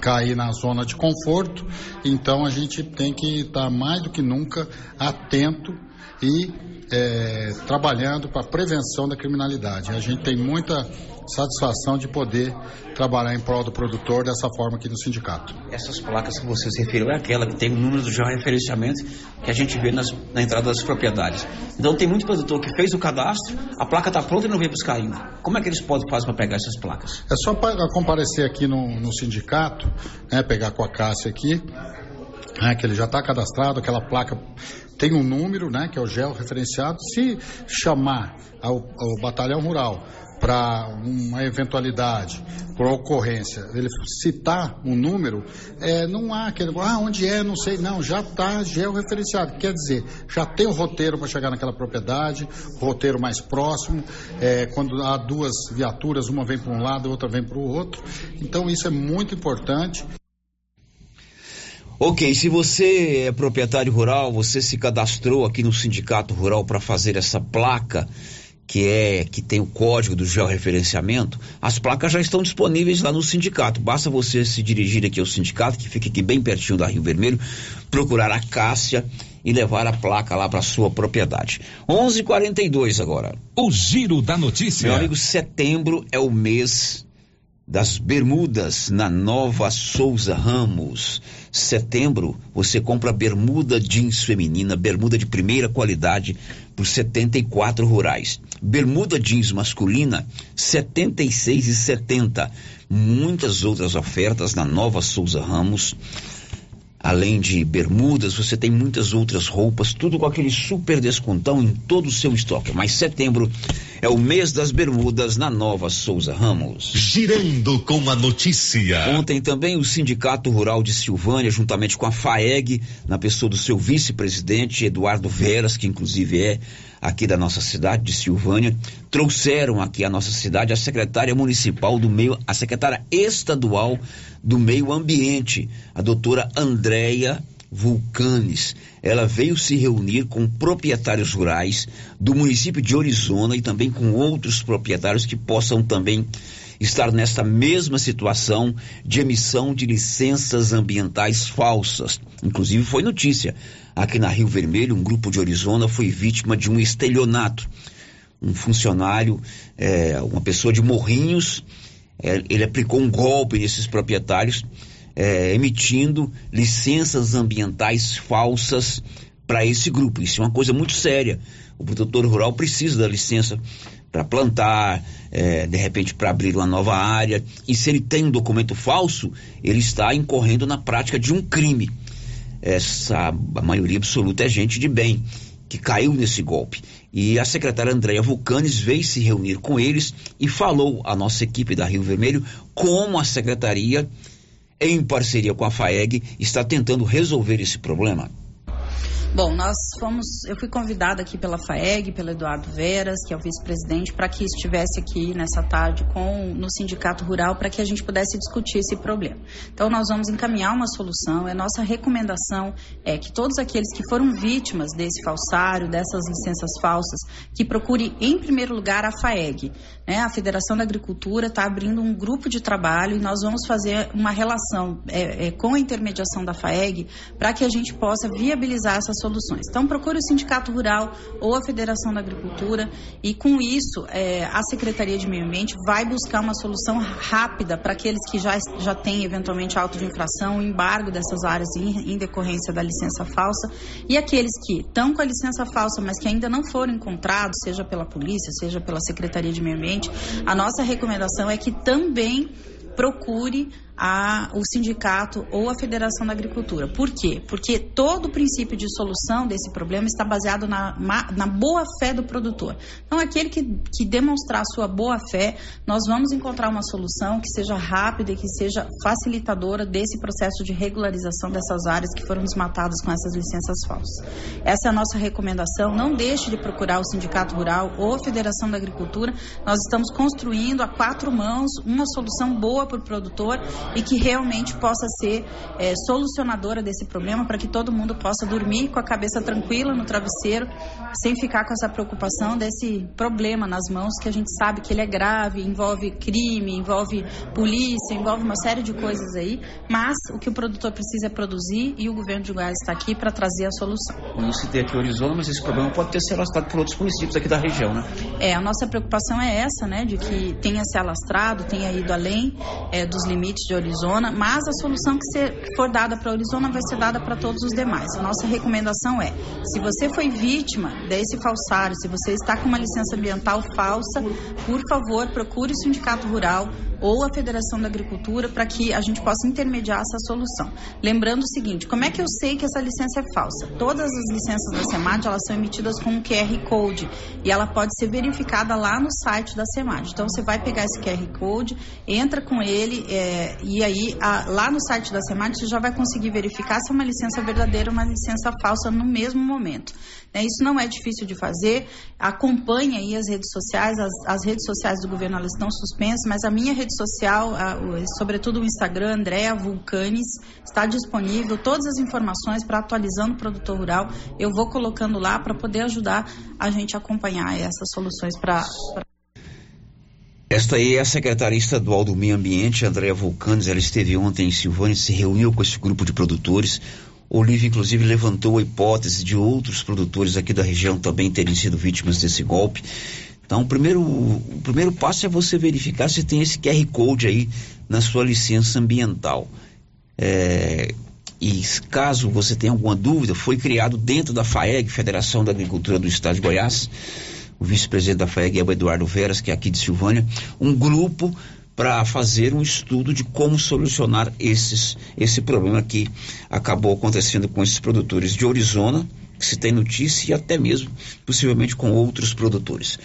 cair na zona de conforto. Então a gente tem que estar mais do que nunca atento e é, trabalhando para a prevenção da criminalidade. A gente tem muita satisfação de poder trabalhar em prol do produtor dessa forma aqui no sindicato. Essas placas que você se referiu é aquela que tem o número do georreferenciamento que a gente vê nas, na entrada das propriedades. Então tem muito produtor que fez o cadastro, a placa está pronta e não veio buscar ainda. Como é que eles podem fazer para pegar essas placas? É só comparecer aqui no, no sindicato, né, pegar com a Cássia aqui, né, que ele já está cadastrado, aquela placa tem um número, né, que é o gel referenciado. Se chamar ao, ao batalhão rural para uma eventualidade, por ocorrência, ele citar um número, é, não há aquele, ah, onde é, não sei, não, já está georreferenciado, quer dizer, já tem o roteiro para chegar naquela propriedade, roteiro mais próximo, é, quando há duas viaturas, uma vem para um lado, a outra vem para o outro, então isso é muito importante. Ok, se você é proprietário rural, você se cadastrou aqui no Sindicato Rural para fazer essa placa que é que tem o código do georreferenciamento, as placas já estão disponíveis lá no sindicato. Basta você se dirigir aqui ao sindicato, que fica aqui bem pertinho da Rio Vermelho, procurar a Cássia e levar a placa lá para sua propriedade. 11:42 agora. O giro da notícia. Meu amigo, setembro é o mês das bermudas na Nova Souza Ramos. Setembro, você compra bermuda jeans feminina, bermuda de primeira qualidade por 74 rurais. Bermuda jeans masculina, 76 e 70. Muitas outras ofertas na Nova Souza Ramos. Além de bermudas, você tem muitas outras roupas, tudo com aquele super descontão em todo o seu estoque. Mas setembro é o mês das bermudas na Nova Souza Ramos. Girando com a notícia. Ontem também o Sindicato Rural de Silvânia, juntamente com a FAEG, na pessoa do seu vice-presidente Eduardo Veras, que inclusive é aqui da nossa cidade de Silvânia, trouxeram aqui à nossa cidade a secretária municipal do meio, a secretária estadual do Meio Ambiente, a doutora Andréia Vulcanes. Ela veio se reunir com proprietários rurais do município de Orizona e também com outros proprietários que possam também estar nesta mesma situação de emissão de licenças ambientais falsas. Inclusive foi notícia. Aqui na Rio Vermelho, um grupo de Orizona foi vítima de um estelionato. um funcionário, é, uma pessoa de Morrinhos, é, ele aplicou um golpe nesses proprietários, é, emitindo licenças ambientais falsas para esse grupo. Isso é uma coisa muito séria. O produtor rural precisa da licença para plantar, é, de repente para abrir uma nova área. E se ele tem um documento falso, ele está incorrendo na prática de um crime. Essa a maioria absoluta é gente de bem que caiu nesse golpe. E a secretária Andréia Vulcanes veio se reunir com eles e falou à nossa equipe da Rio Vermelho como a secretaria, em parceria com a FAEG, está tentando resolver esse problema. Bom, nós fomos, eu fui convidada aqui pela FAEG, pelo Eduardo Veras, que é o vice-presidente, para que estivesse aqui nessa tarde com no Sindicato Rural para que a gente pudesse discutir esse problema. Então nós vamos encaminhar uma solução. É nossa recomendação é que todos aqueles que foram vítimas desse falsário, dessas licenças falsas, que procure em primeiro lugar a FAEG. Né? A Federação da Agricultura está abrindo um grupo de trabalho e nós vamos fazer uma relação é, é, com a intermediação da FAEG para que a gente possa viabilizar essas soluções. Então, procure o Sindicato Rural ou a Federação da Agricultura e, com isso, é, a Secretaria de Meio Ambiente vai buscar uma solução rápida para aqueles que já, já têm, eventualmente, auto de infração, embargo dessas áreas em, em decorrência da licença falsa e aqueles que estão com a licença falsa, mas que ainda não foram encontrados, seja pela polícia, seja pela Secretaria de Meio Ambiente, a nossa recomendação é que também procure a, o sindicato ou a Federação da Agricultura. Por quê? Porque todo o princípio de solução desse problema está baseado na, na boa fé do produtor. Então, aquele que, que demonstrar sua boa fé, nós vamos encontrar uma solução que seja rápida e que seja facilitadora desse processo de regularização dessas áreas que foram desmatadas com essas licenças falsas. Essa é a nossa recomendação. Não deixe de procurar o Sindicato Rural ou a Federação da Agricultura. Nós estamos construindo a quatro mãos uma solução boa para o produtor e que realmente possa ser é, solucionadora desse problema para que todo mundo possa dormir com a cabeça tranquila no travesseiro, sem ficar com essa preocupação desse problema nas mãos que a gente sabe que ele é grave, envolve crime, envolve polícia, envolve uma série de coisas aí, mas o que o produtor precisa é produzir e o governo de Goiás está aqui para trazer a solução. Não citei aqui Arizona, mas esse problema pode ter se alastrado por outros municípios aqui da região, né? É, a nossa preocupação é essa, né, de que tenha se alastrado, tenha ido além é, dos limites de Arizona, mas a solução que, ser, for dada para Arizona vai ser dada para todos os demais. A nossa recomendação é: se você foi vítima desse falsário, se você está com uma licença ambiental falsa, por favor, procure o sindicato rural ou a Federação da Agricultura para que a gente possa intermediar essa solução. Lembrando o seguinte, como é que eu sei que essa licença é falsa? Todas as licenças da SEMAD, elas são emitidas com um QR Code e ela pode ser verificada lá no site da SEMAD. Então, você vai pegar esse QR Code, entra com ele é, e aí a, lá no site da SEMAD você já vai conseguir verificar se é uma licença verdadeira ou uma licença falsa no mesmo momento. É, isso não é difícil de fazer. Acompanhe aí as redes sociais, as, as redes sociais do governo elas estão suspensas, mas a minha rede social, a, sobretudo o Instagram, Andréa Vulcanes, está disponível. Todas as informações para atualizando o produtor rural, eu vou colocando lá para poder ajudar a gente a acompanhar essas soluções para. Pra... Esta aí é a secretária estadual do Meio Ambiente, Andréa Vulcanes. Ela esteve ontem em Silvânia, se reuniu com esse grupo de produtores. Olívia, inclusive, levantou a hipótese de outros produtores aqui da região também terem sido vítimas desse golpe. Então, o primeiro, o primeiro passo é você verificar se tem esse QR Code aí na sua licença ambiental. É, e caso você tenha alguma dúvida, foi criado dentro da FAEG, Federação da Agricultura do Estado de Goiás, o vice-presidente da FAEG é o Eduardo Veras, que é aqui de Silvânia, um grupo para fazer um estudo de como solucionar esses, esse problema que acabou acontecendo com esses produtores de Arizona, que se tem notícia, e até mesmo possivelmente com outros produtores.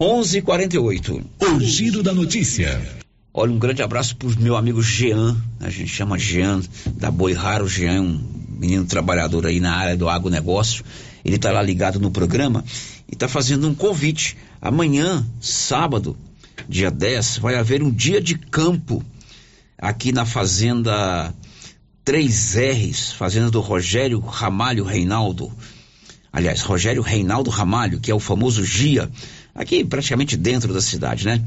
11:48. O giro da notícia. Olha, um grande abraço para o meu amigo Jean, a gente chama Jean da Boi Raro, Jean, é um menino trabalhador aí na área do agronegócio. Ele está lá ligado no programa e está fazendo um convite. Amanhã, sábado, dia 10, vai haver um dia de campo aqui na Fazenda 3Rs, Fazenda do Rogério Ramalho Reinaldo. Aliás, Rogério Reinaldo Ramalho, que é o famoso GIA, aqui praticamente dentro da cidade, né?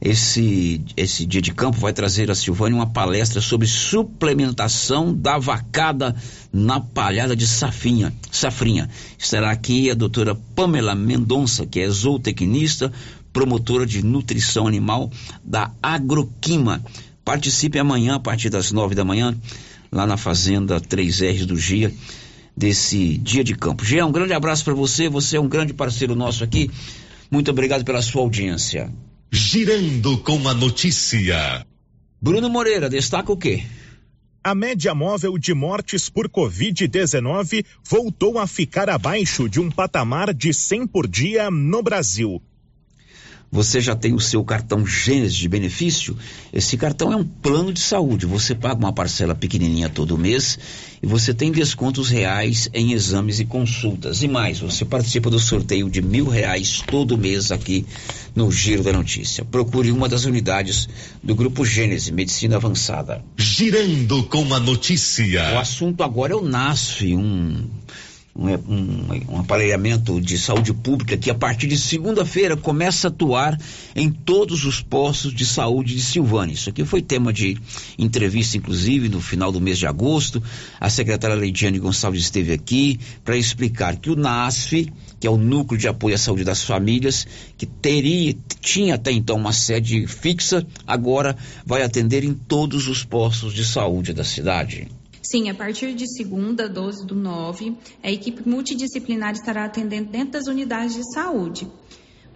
Esse, esse dia de campo vai trazer a Silvânia uma palestra sobre suplementação da vacada na palhada de safinha, safrinha. Estará aqui a doutora Pamela Mendonça, que é zootecnista, promotora de nutrição animal da Agroquima. Participe amanhã, a partir das nove da manhã, lá na Fazenda 3R do Gia, desse dia de campo. Gia, um grande abraço para você, você é um grande parceiro nosso aqui. Muito obrigado pela sua audiência. Girando com a notícia. Bruno Moreira, destaca o quê? A média móvel de mortes por Covid-19 voltou a ficar abaixo de um patamar de 100 por dia no Brasil. Você já tem o seu cartão Gênesis de benefício? Esse cartão é um plano de saúde. Você paga uma parcela pequenininha todo mês e você tem descontos reais em exames e consultas. E mais, você participa do sorteio de mil reais todo mês aqui no Giro da Notícia. Procure uma das unidades do Grupo Gênesis Medicina Avançada. Girando com a notícia. O assunto agora é o NASF, um um, um, um, aparelhamento de saúde pública que a partir de segunda-feira começa a atuar em todos os postos de saúde de Silvânia. Isso aqui foi tema de entrevista, inclusive, no final do mês de agosto. A secretária Leidiane Gonçalves esteve aqui para explicar que o NASF, que é o Núcleo de Apoio à Saúde das Famílias, que teria, tinha até então uma sede fixa, agora vai atender em todos os postos de saúde da cidade. Sim, a partir de segunda, 12 do 9, a equipe multidisciplinar estará atendendo dentro das unidades de saúde.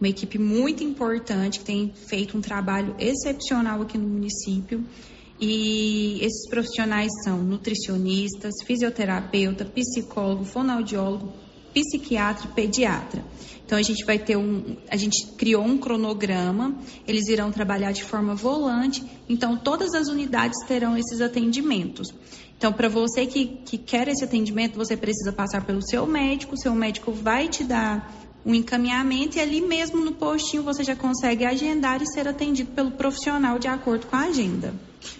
Uma equipe muito importante que tem feito um trabalho excepcional aqui no município. E esses profissionais são nutricionistas, fisioterapeuta, psicólogo, fonoaudiólogo, psiquiatra e pediatra. Então a gente vai ter um, a gente criou um cronograma, eles irão trabalhar de forma volante, então todas as unidades terão esses atendimentos. Então, para você que, que quer esse atendimento, você precisa passar pelo seu médico, seu médico vai te dar um encaminhamento e ali mesmo no postinho você já consegue agendar e ser atendido pelo profissional de acordo com a agenda.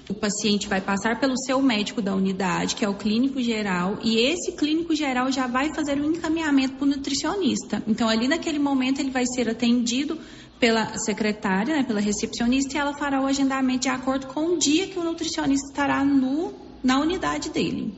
O paciente vai passar pelo seu médico da unidade, que é o clínico geral, e esse clínico geral já vai fazer um encaminhamento para o nutricionista. Então, ali naquele momento, ele vai ser atendido pela secretária, né, pela recepcionista, e ela fará o agendamento de acordo com o dia que o nutricionista estará no na unidade dele.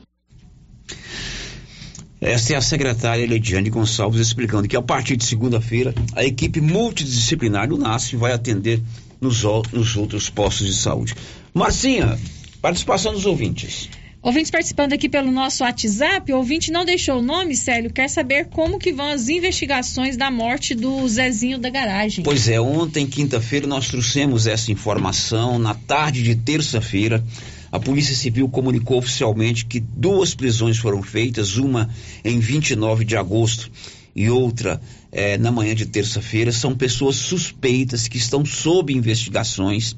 Esta é a secretária Leidiane Gonçalves explicando que a partir de segunda-feira a equipe multidisciplinar do NASF vai atender nos, nos outros postos de saúde. Marcinha, participação dos ouvintes. Ouvintes participando aqui pelo nosso WhatsApp, o ouvinte não deixou o nome, Célio, quer saber como que vão as investigações da morte do Zezinho da garagem. Pois é, ontem, quinta-feira, nós trouxemos essa informação, na tarde de terça-feira, a Polícia Civil comunicou oficialmente que duas prisões foram feitas, uma em 29 de agosto e outra eh, na manhã de terça-feira. São pessoas suspeitas que estão sob investigações.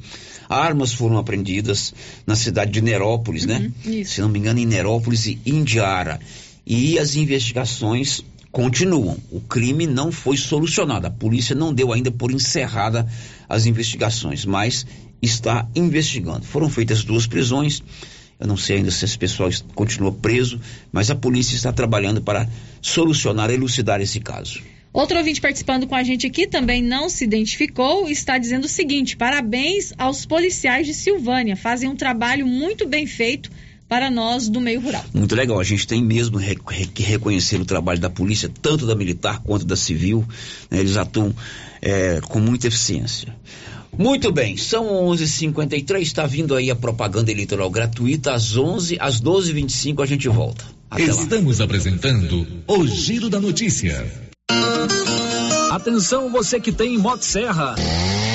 Armas foram apreendidas na cidade de Nerópolis, né? uhum, né? Se não me engano, em Nerópolis e Indiara. E as investigações continuam. O crime não foi solucionado. A polícia não deu ainda por encerrada as investigações, mas está investigando. Foram feitas duas prisões. Eu não sei ainda se esse pessoal continua preso, mas a polícia está trabalhando para solucionar, elucidar esse caso. Outro ouvinte participando com a gente aqui também não se identificou, está dizendo o seguinte: parabéns aos policiais de Silvânia, fazem um trabalho muito bem feito para nós do meio rural. Muito legal, a gente tem mesmo que reconhecer o trabalho da polícia, tanto da militar quanto da civil, né? eles atuam é, com muita eficiência. Muito bem, são 11:53, está vindo aí a propaganda eleitoral gratuita às 11, às 12:25 a gente volta. Até Estamos lá. apresentando o Giro da Notícia. Atenção você que tem Motosserra. Serra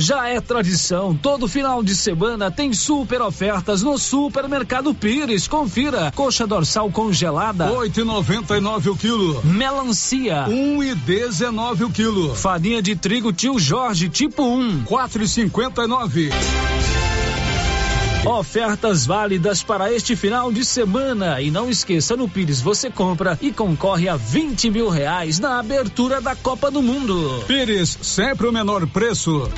Já é tradição, todo final de semana tem super ofertas no Supermercado Pires. Confira: coxa dorsal congelada, 8,99 o quilo. Melancia, 1,19 o quilo. Farinha de trigo Tio Jorge, tipo 1, 4,59. Ofertas válidas para este final de semana. E não esqueça, no Pires você compra e concorre a 20 mil reais na abertura da Copa do Mundo. Pires, sempre o menor preço.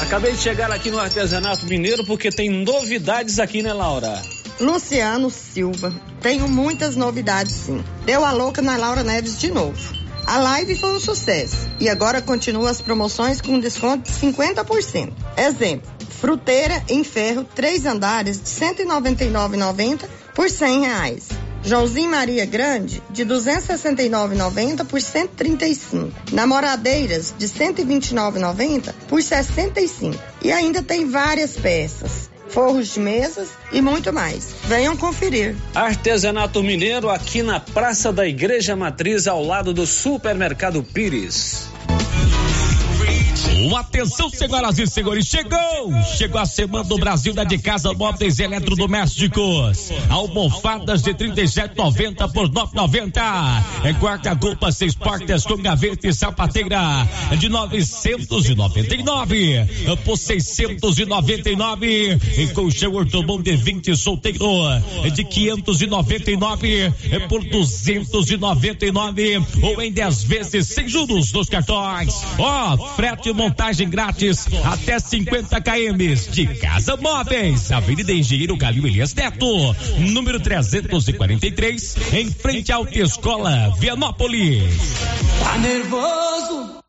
Acabei de chegar aqui no Artesanato Mineiro porque tem novidades aqui, né, Laura? Luciano Silva. Tenho muitas novidades, sim. Deu a louca na Laura Neves de novo. A live foi um sucesso e agora continua as promoções com desconto de 50%. Exemplo, fruteira em ferro, três andares de R$ 199,90 por 100 reais. Joãozinho Maria Grande, de 269,90 por 135. Namoradeiras, de 129,90 por 65. E ainda tem várias peças, forros de mesas e muito mais. Venham conferir. Artesanato Mineiro aqui na Praça da Igreja Matriz, ao lado do Supermercado Pires. Atenção, senhoras e senhores, chegou! Chegou a semana do Brasil da de casa móveis eletrodomésticos. Almofadas de 37,90 por 9,90. É guarda-roupa seis portas com gaveta e sapateira de 999 por 699. E colchão ortobom de 20 solteiro de 599 por 299 ou em 10 vezes sem juros nos cartões. Ó, oh, frete montagem grátis até 50 km de Casa Móveis, Avenida Engenheiro Galil Elias Neto, número 343, em frente à Autoescola Vianópolis. Tá nervoso?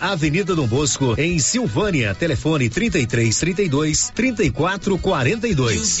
Avenida Dom Bosco em Silvânia. Telefone 33 32 34 42.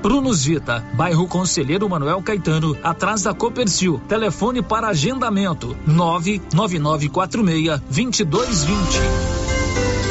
Prunus Vita, bairro Conselheiro Manuel Caetano, atrás da Copercil. Telefone para agendamento: 99946 2220.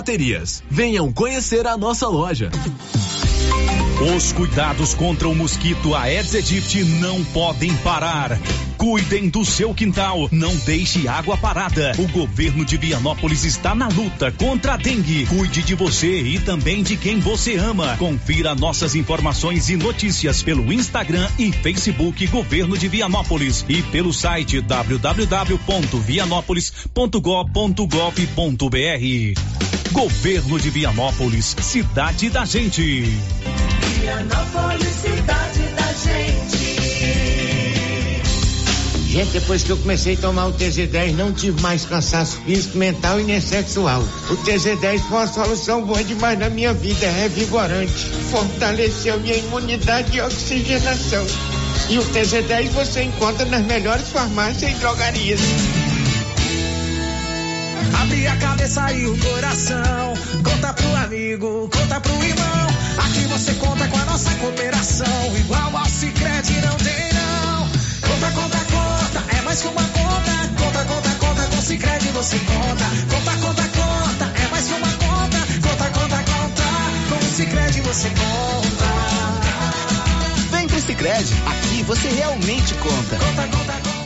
baterias. Venham conhecer a nossa loja. Os cuidados contra o mosquito Aedes aegypti não podem parar. Cuidem do seu quintal, não deixe água parada. O governo de Vianópolis está na luta contra a dengue. Cuide de você e também de quem você ama. Confira nossas informações e notícias pelo Instagram e Facebook Governo de Vianópolis e pelo site www.vianópolis.gov.br. Governo de Vianópolis, cidade da gente. Vianópolis, cidade da gente. Gente, depois que eu comecei a tomar o TZ10, não tive mais cansaço físico, mental e nem sexual. O TZ10 foi uma solução boa demais na minha vida, é revigorante. Fortaleceu minha imunidade e oxigenação. E o TZ10 você encontra nas melhores farmácias e drogarias. Abre a cabeça e o coração. Conta pro amigo, conta pro irmão. Aqui você conta com a nossa cooperação. Igual ao Cicred não tem não. Conta, conta, conta. É mais que uma conta. Conta, conta, conta. Com Cicred você conta. Conta, conta, conta. É mais que uma conta. Conta, conta, conta. Com o Cicred você conta. Vem pro Cicred. Aqui você realmente conta. Conta, conta, conta.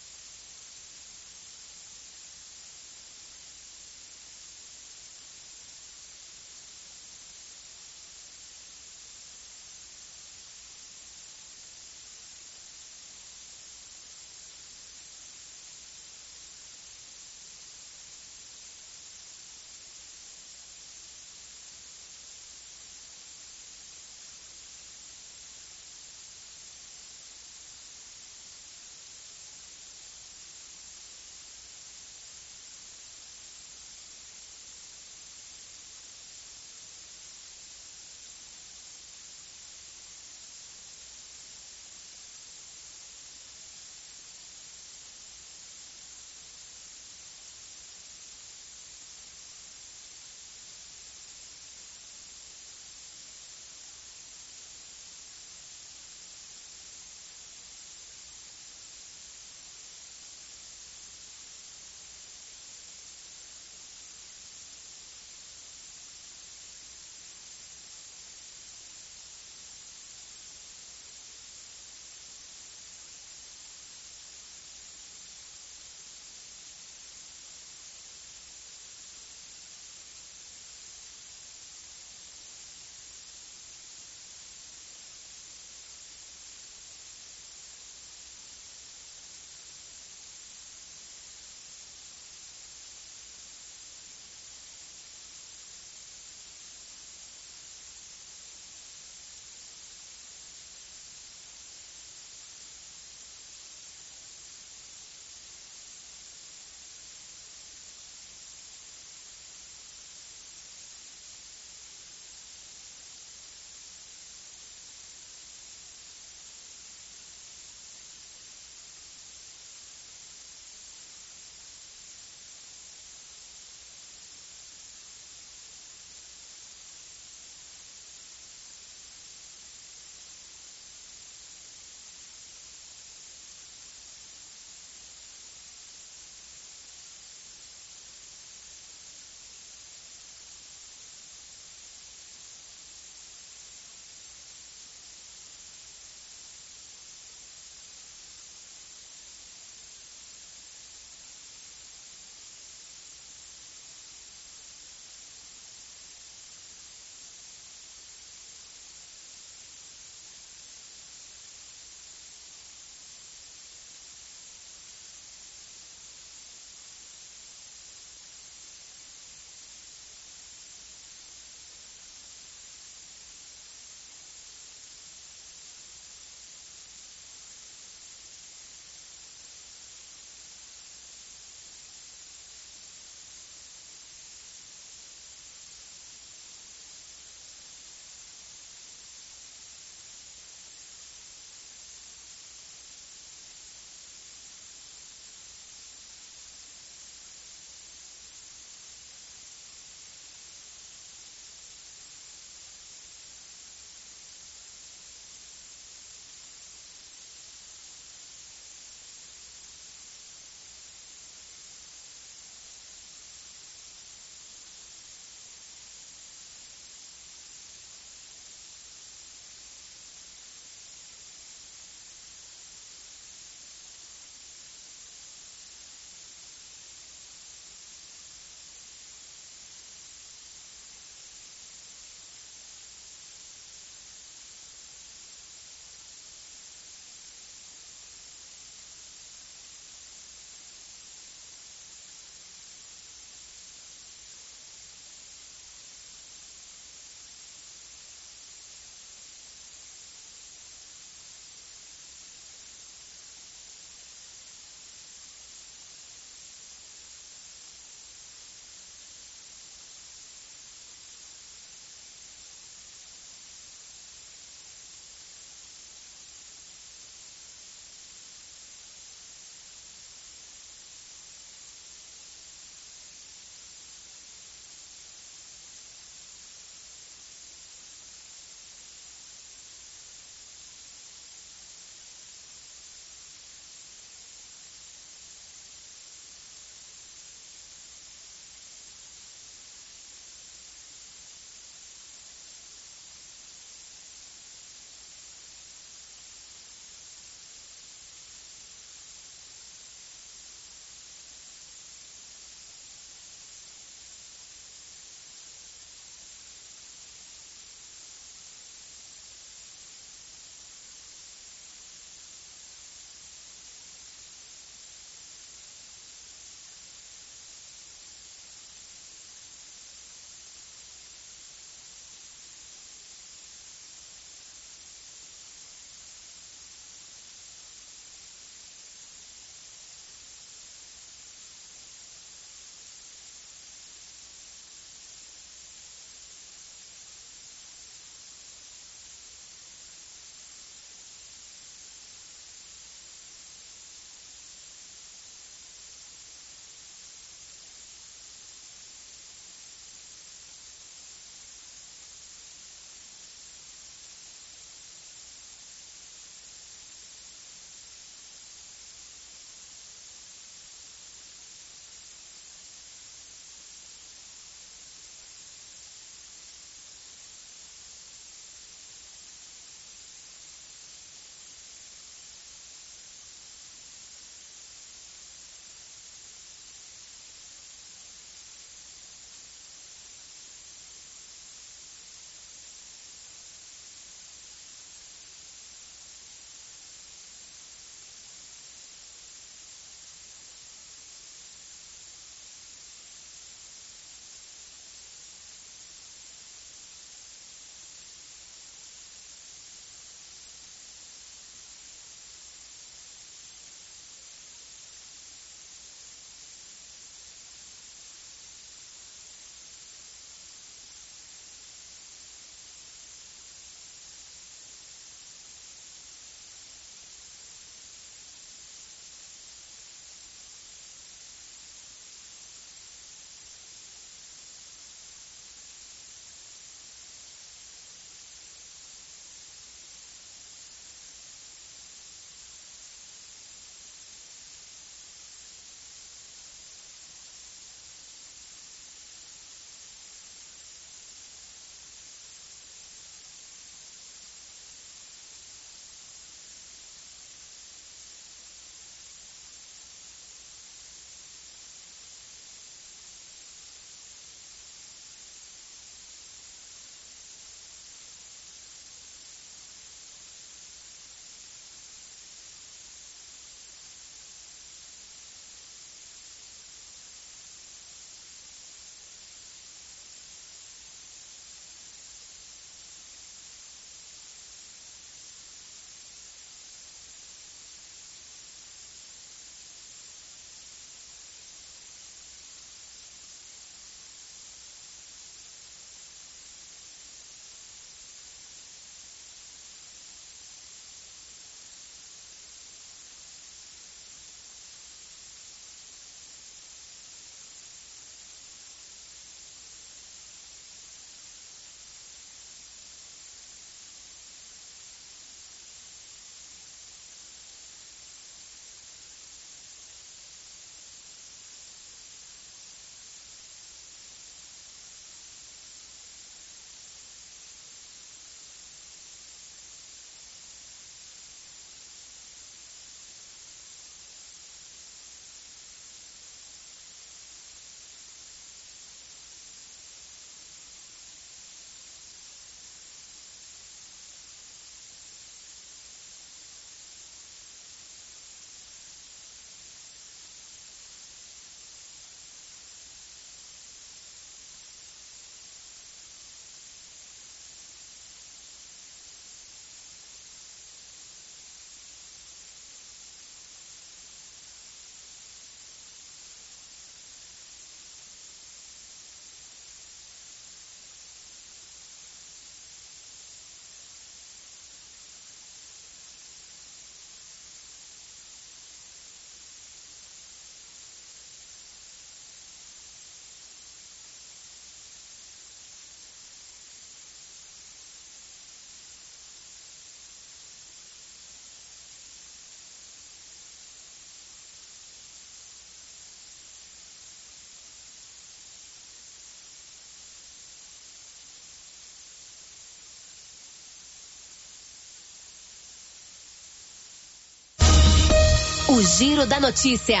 O Giro da Notícia.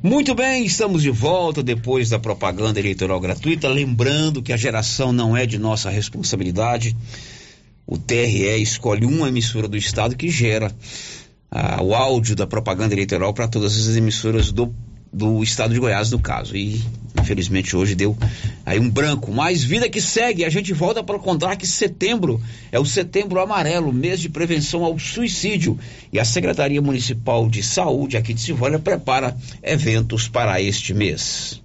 Muito bem, estamos de volta depois da propaganda eleitoral gratuita. Lembrando que a geração não é de nossa responsabilidade. O TRE escolhe uma emissora do estado que gera ah, o áudio da propaganda eleitoral para todas as emissoras do do estado de Goiás, no caso. E infelizmente hoje deu aí um branco. Mas vida que segue, a gente volta para contar que setembro é o setembro amarelo, mês de prevenção ao suicídio. E a Secretaria Municipal de Saúde aqui de Silvânia prepara eventos para este mês.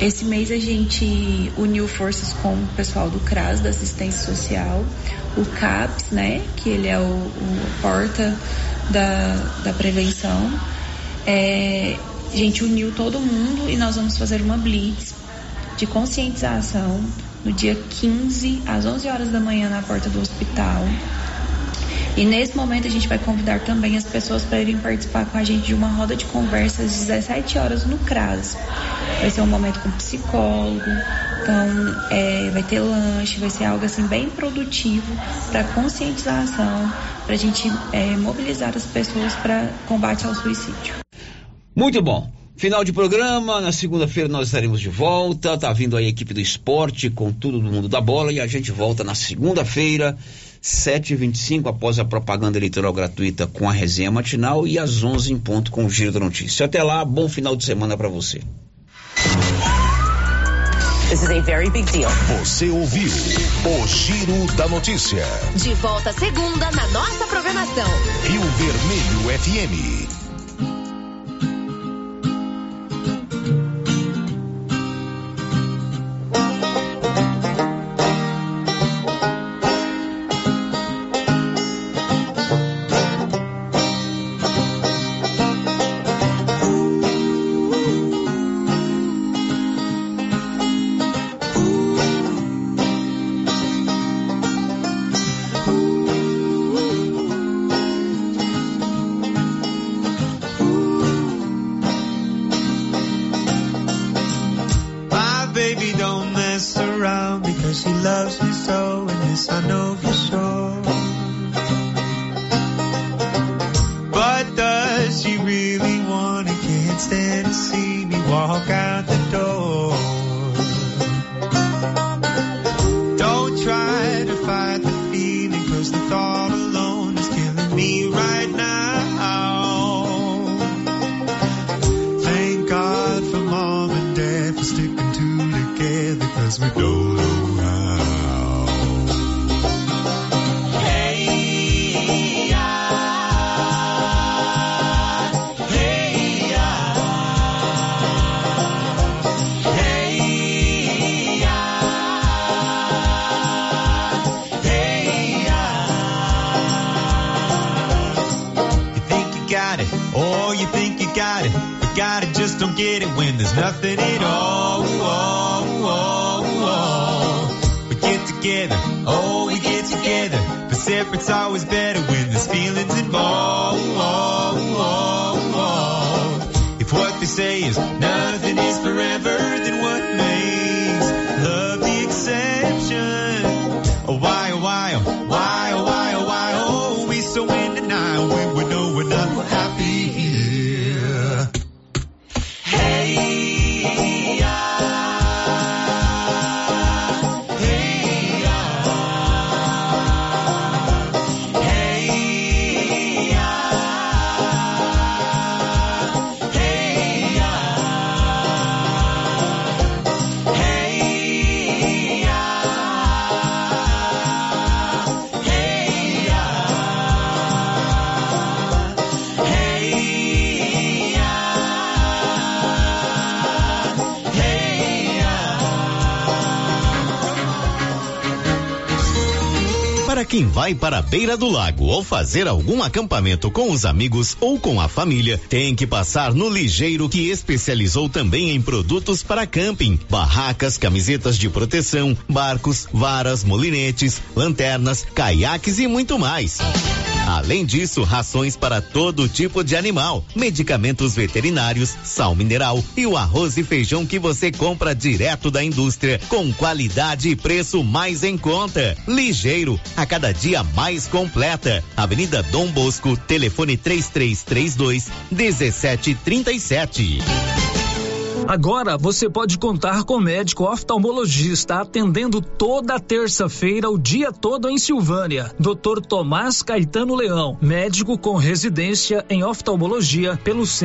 Esse mês a gente uniu forças com o pessoal do CRAS, da assistência social, o CAPS, né, que ele é o, o porta da, da prevenção. É, a gente uniu todo mundo e nós vamos fazer uma blitz de conscientização no dia 15 às 11 horas da manhã na porta do hospital. E nesse momento a gente vai convidar também as pessoas para irem participar com a gente de uma roda de conversa às 17 horas no CRAS. Vai ser um momento com psicólogo, então é, vai ter lanche, vai ser algo assim bem produtivo para conscientização, para a gente é, mobilizar as pessoas para combate ao suicídio. Muito bom. Final de programa, na segunda-feira nós estaremos de volta. Tá vindo aí a equipe do esporte com tudo do mundo da bola e a gente volta na segunda-feira, 7h25, após a propaganda eleitoral gratuita com a resenha matinal e às 11 em ponto com o Giro da Notícia. Até lá, bom final de semana para você. This is a very big deal. Você ouviu o Giro da Notícia. De volta segunda na nossa programação. Rio Vermelho FM. 我好干。Separate's always better when there's feelings involved. If what they say is quem vai para a beira do lago ou fazer algum acampamento com os amigos ou com a família, tem que passar no Ligeiro que especializou também em produtos para camping, barracas, camisetas de proteção, barcos, varas, molinetes, lanternas, caiaques e muito mais. Além disso, rações para todo tipo de animal, medicamentos veterinários, sal mineral e o arroz e feijão que você compra direto da indústria com qualidade e preço mais em conta. Ligeiro, a cada dia mais completa. Avenida Dom Bosco, telefone 3332 1737. Agora você pode contar com médico oftalmologista atendendo toda terça-feira, o dia todo em Silvânia. Dr. Tomás Caetano Leão, médico com residência em oftalmologia pelo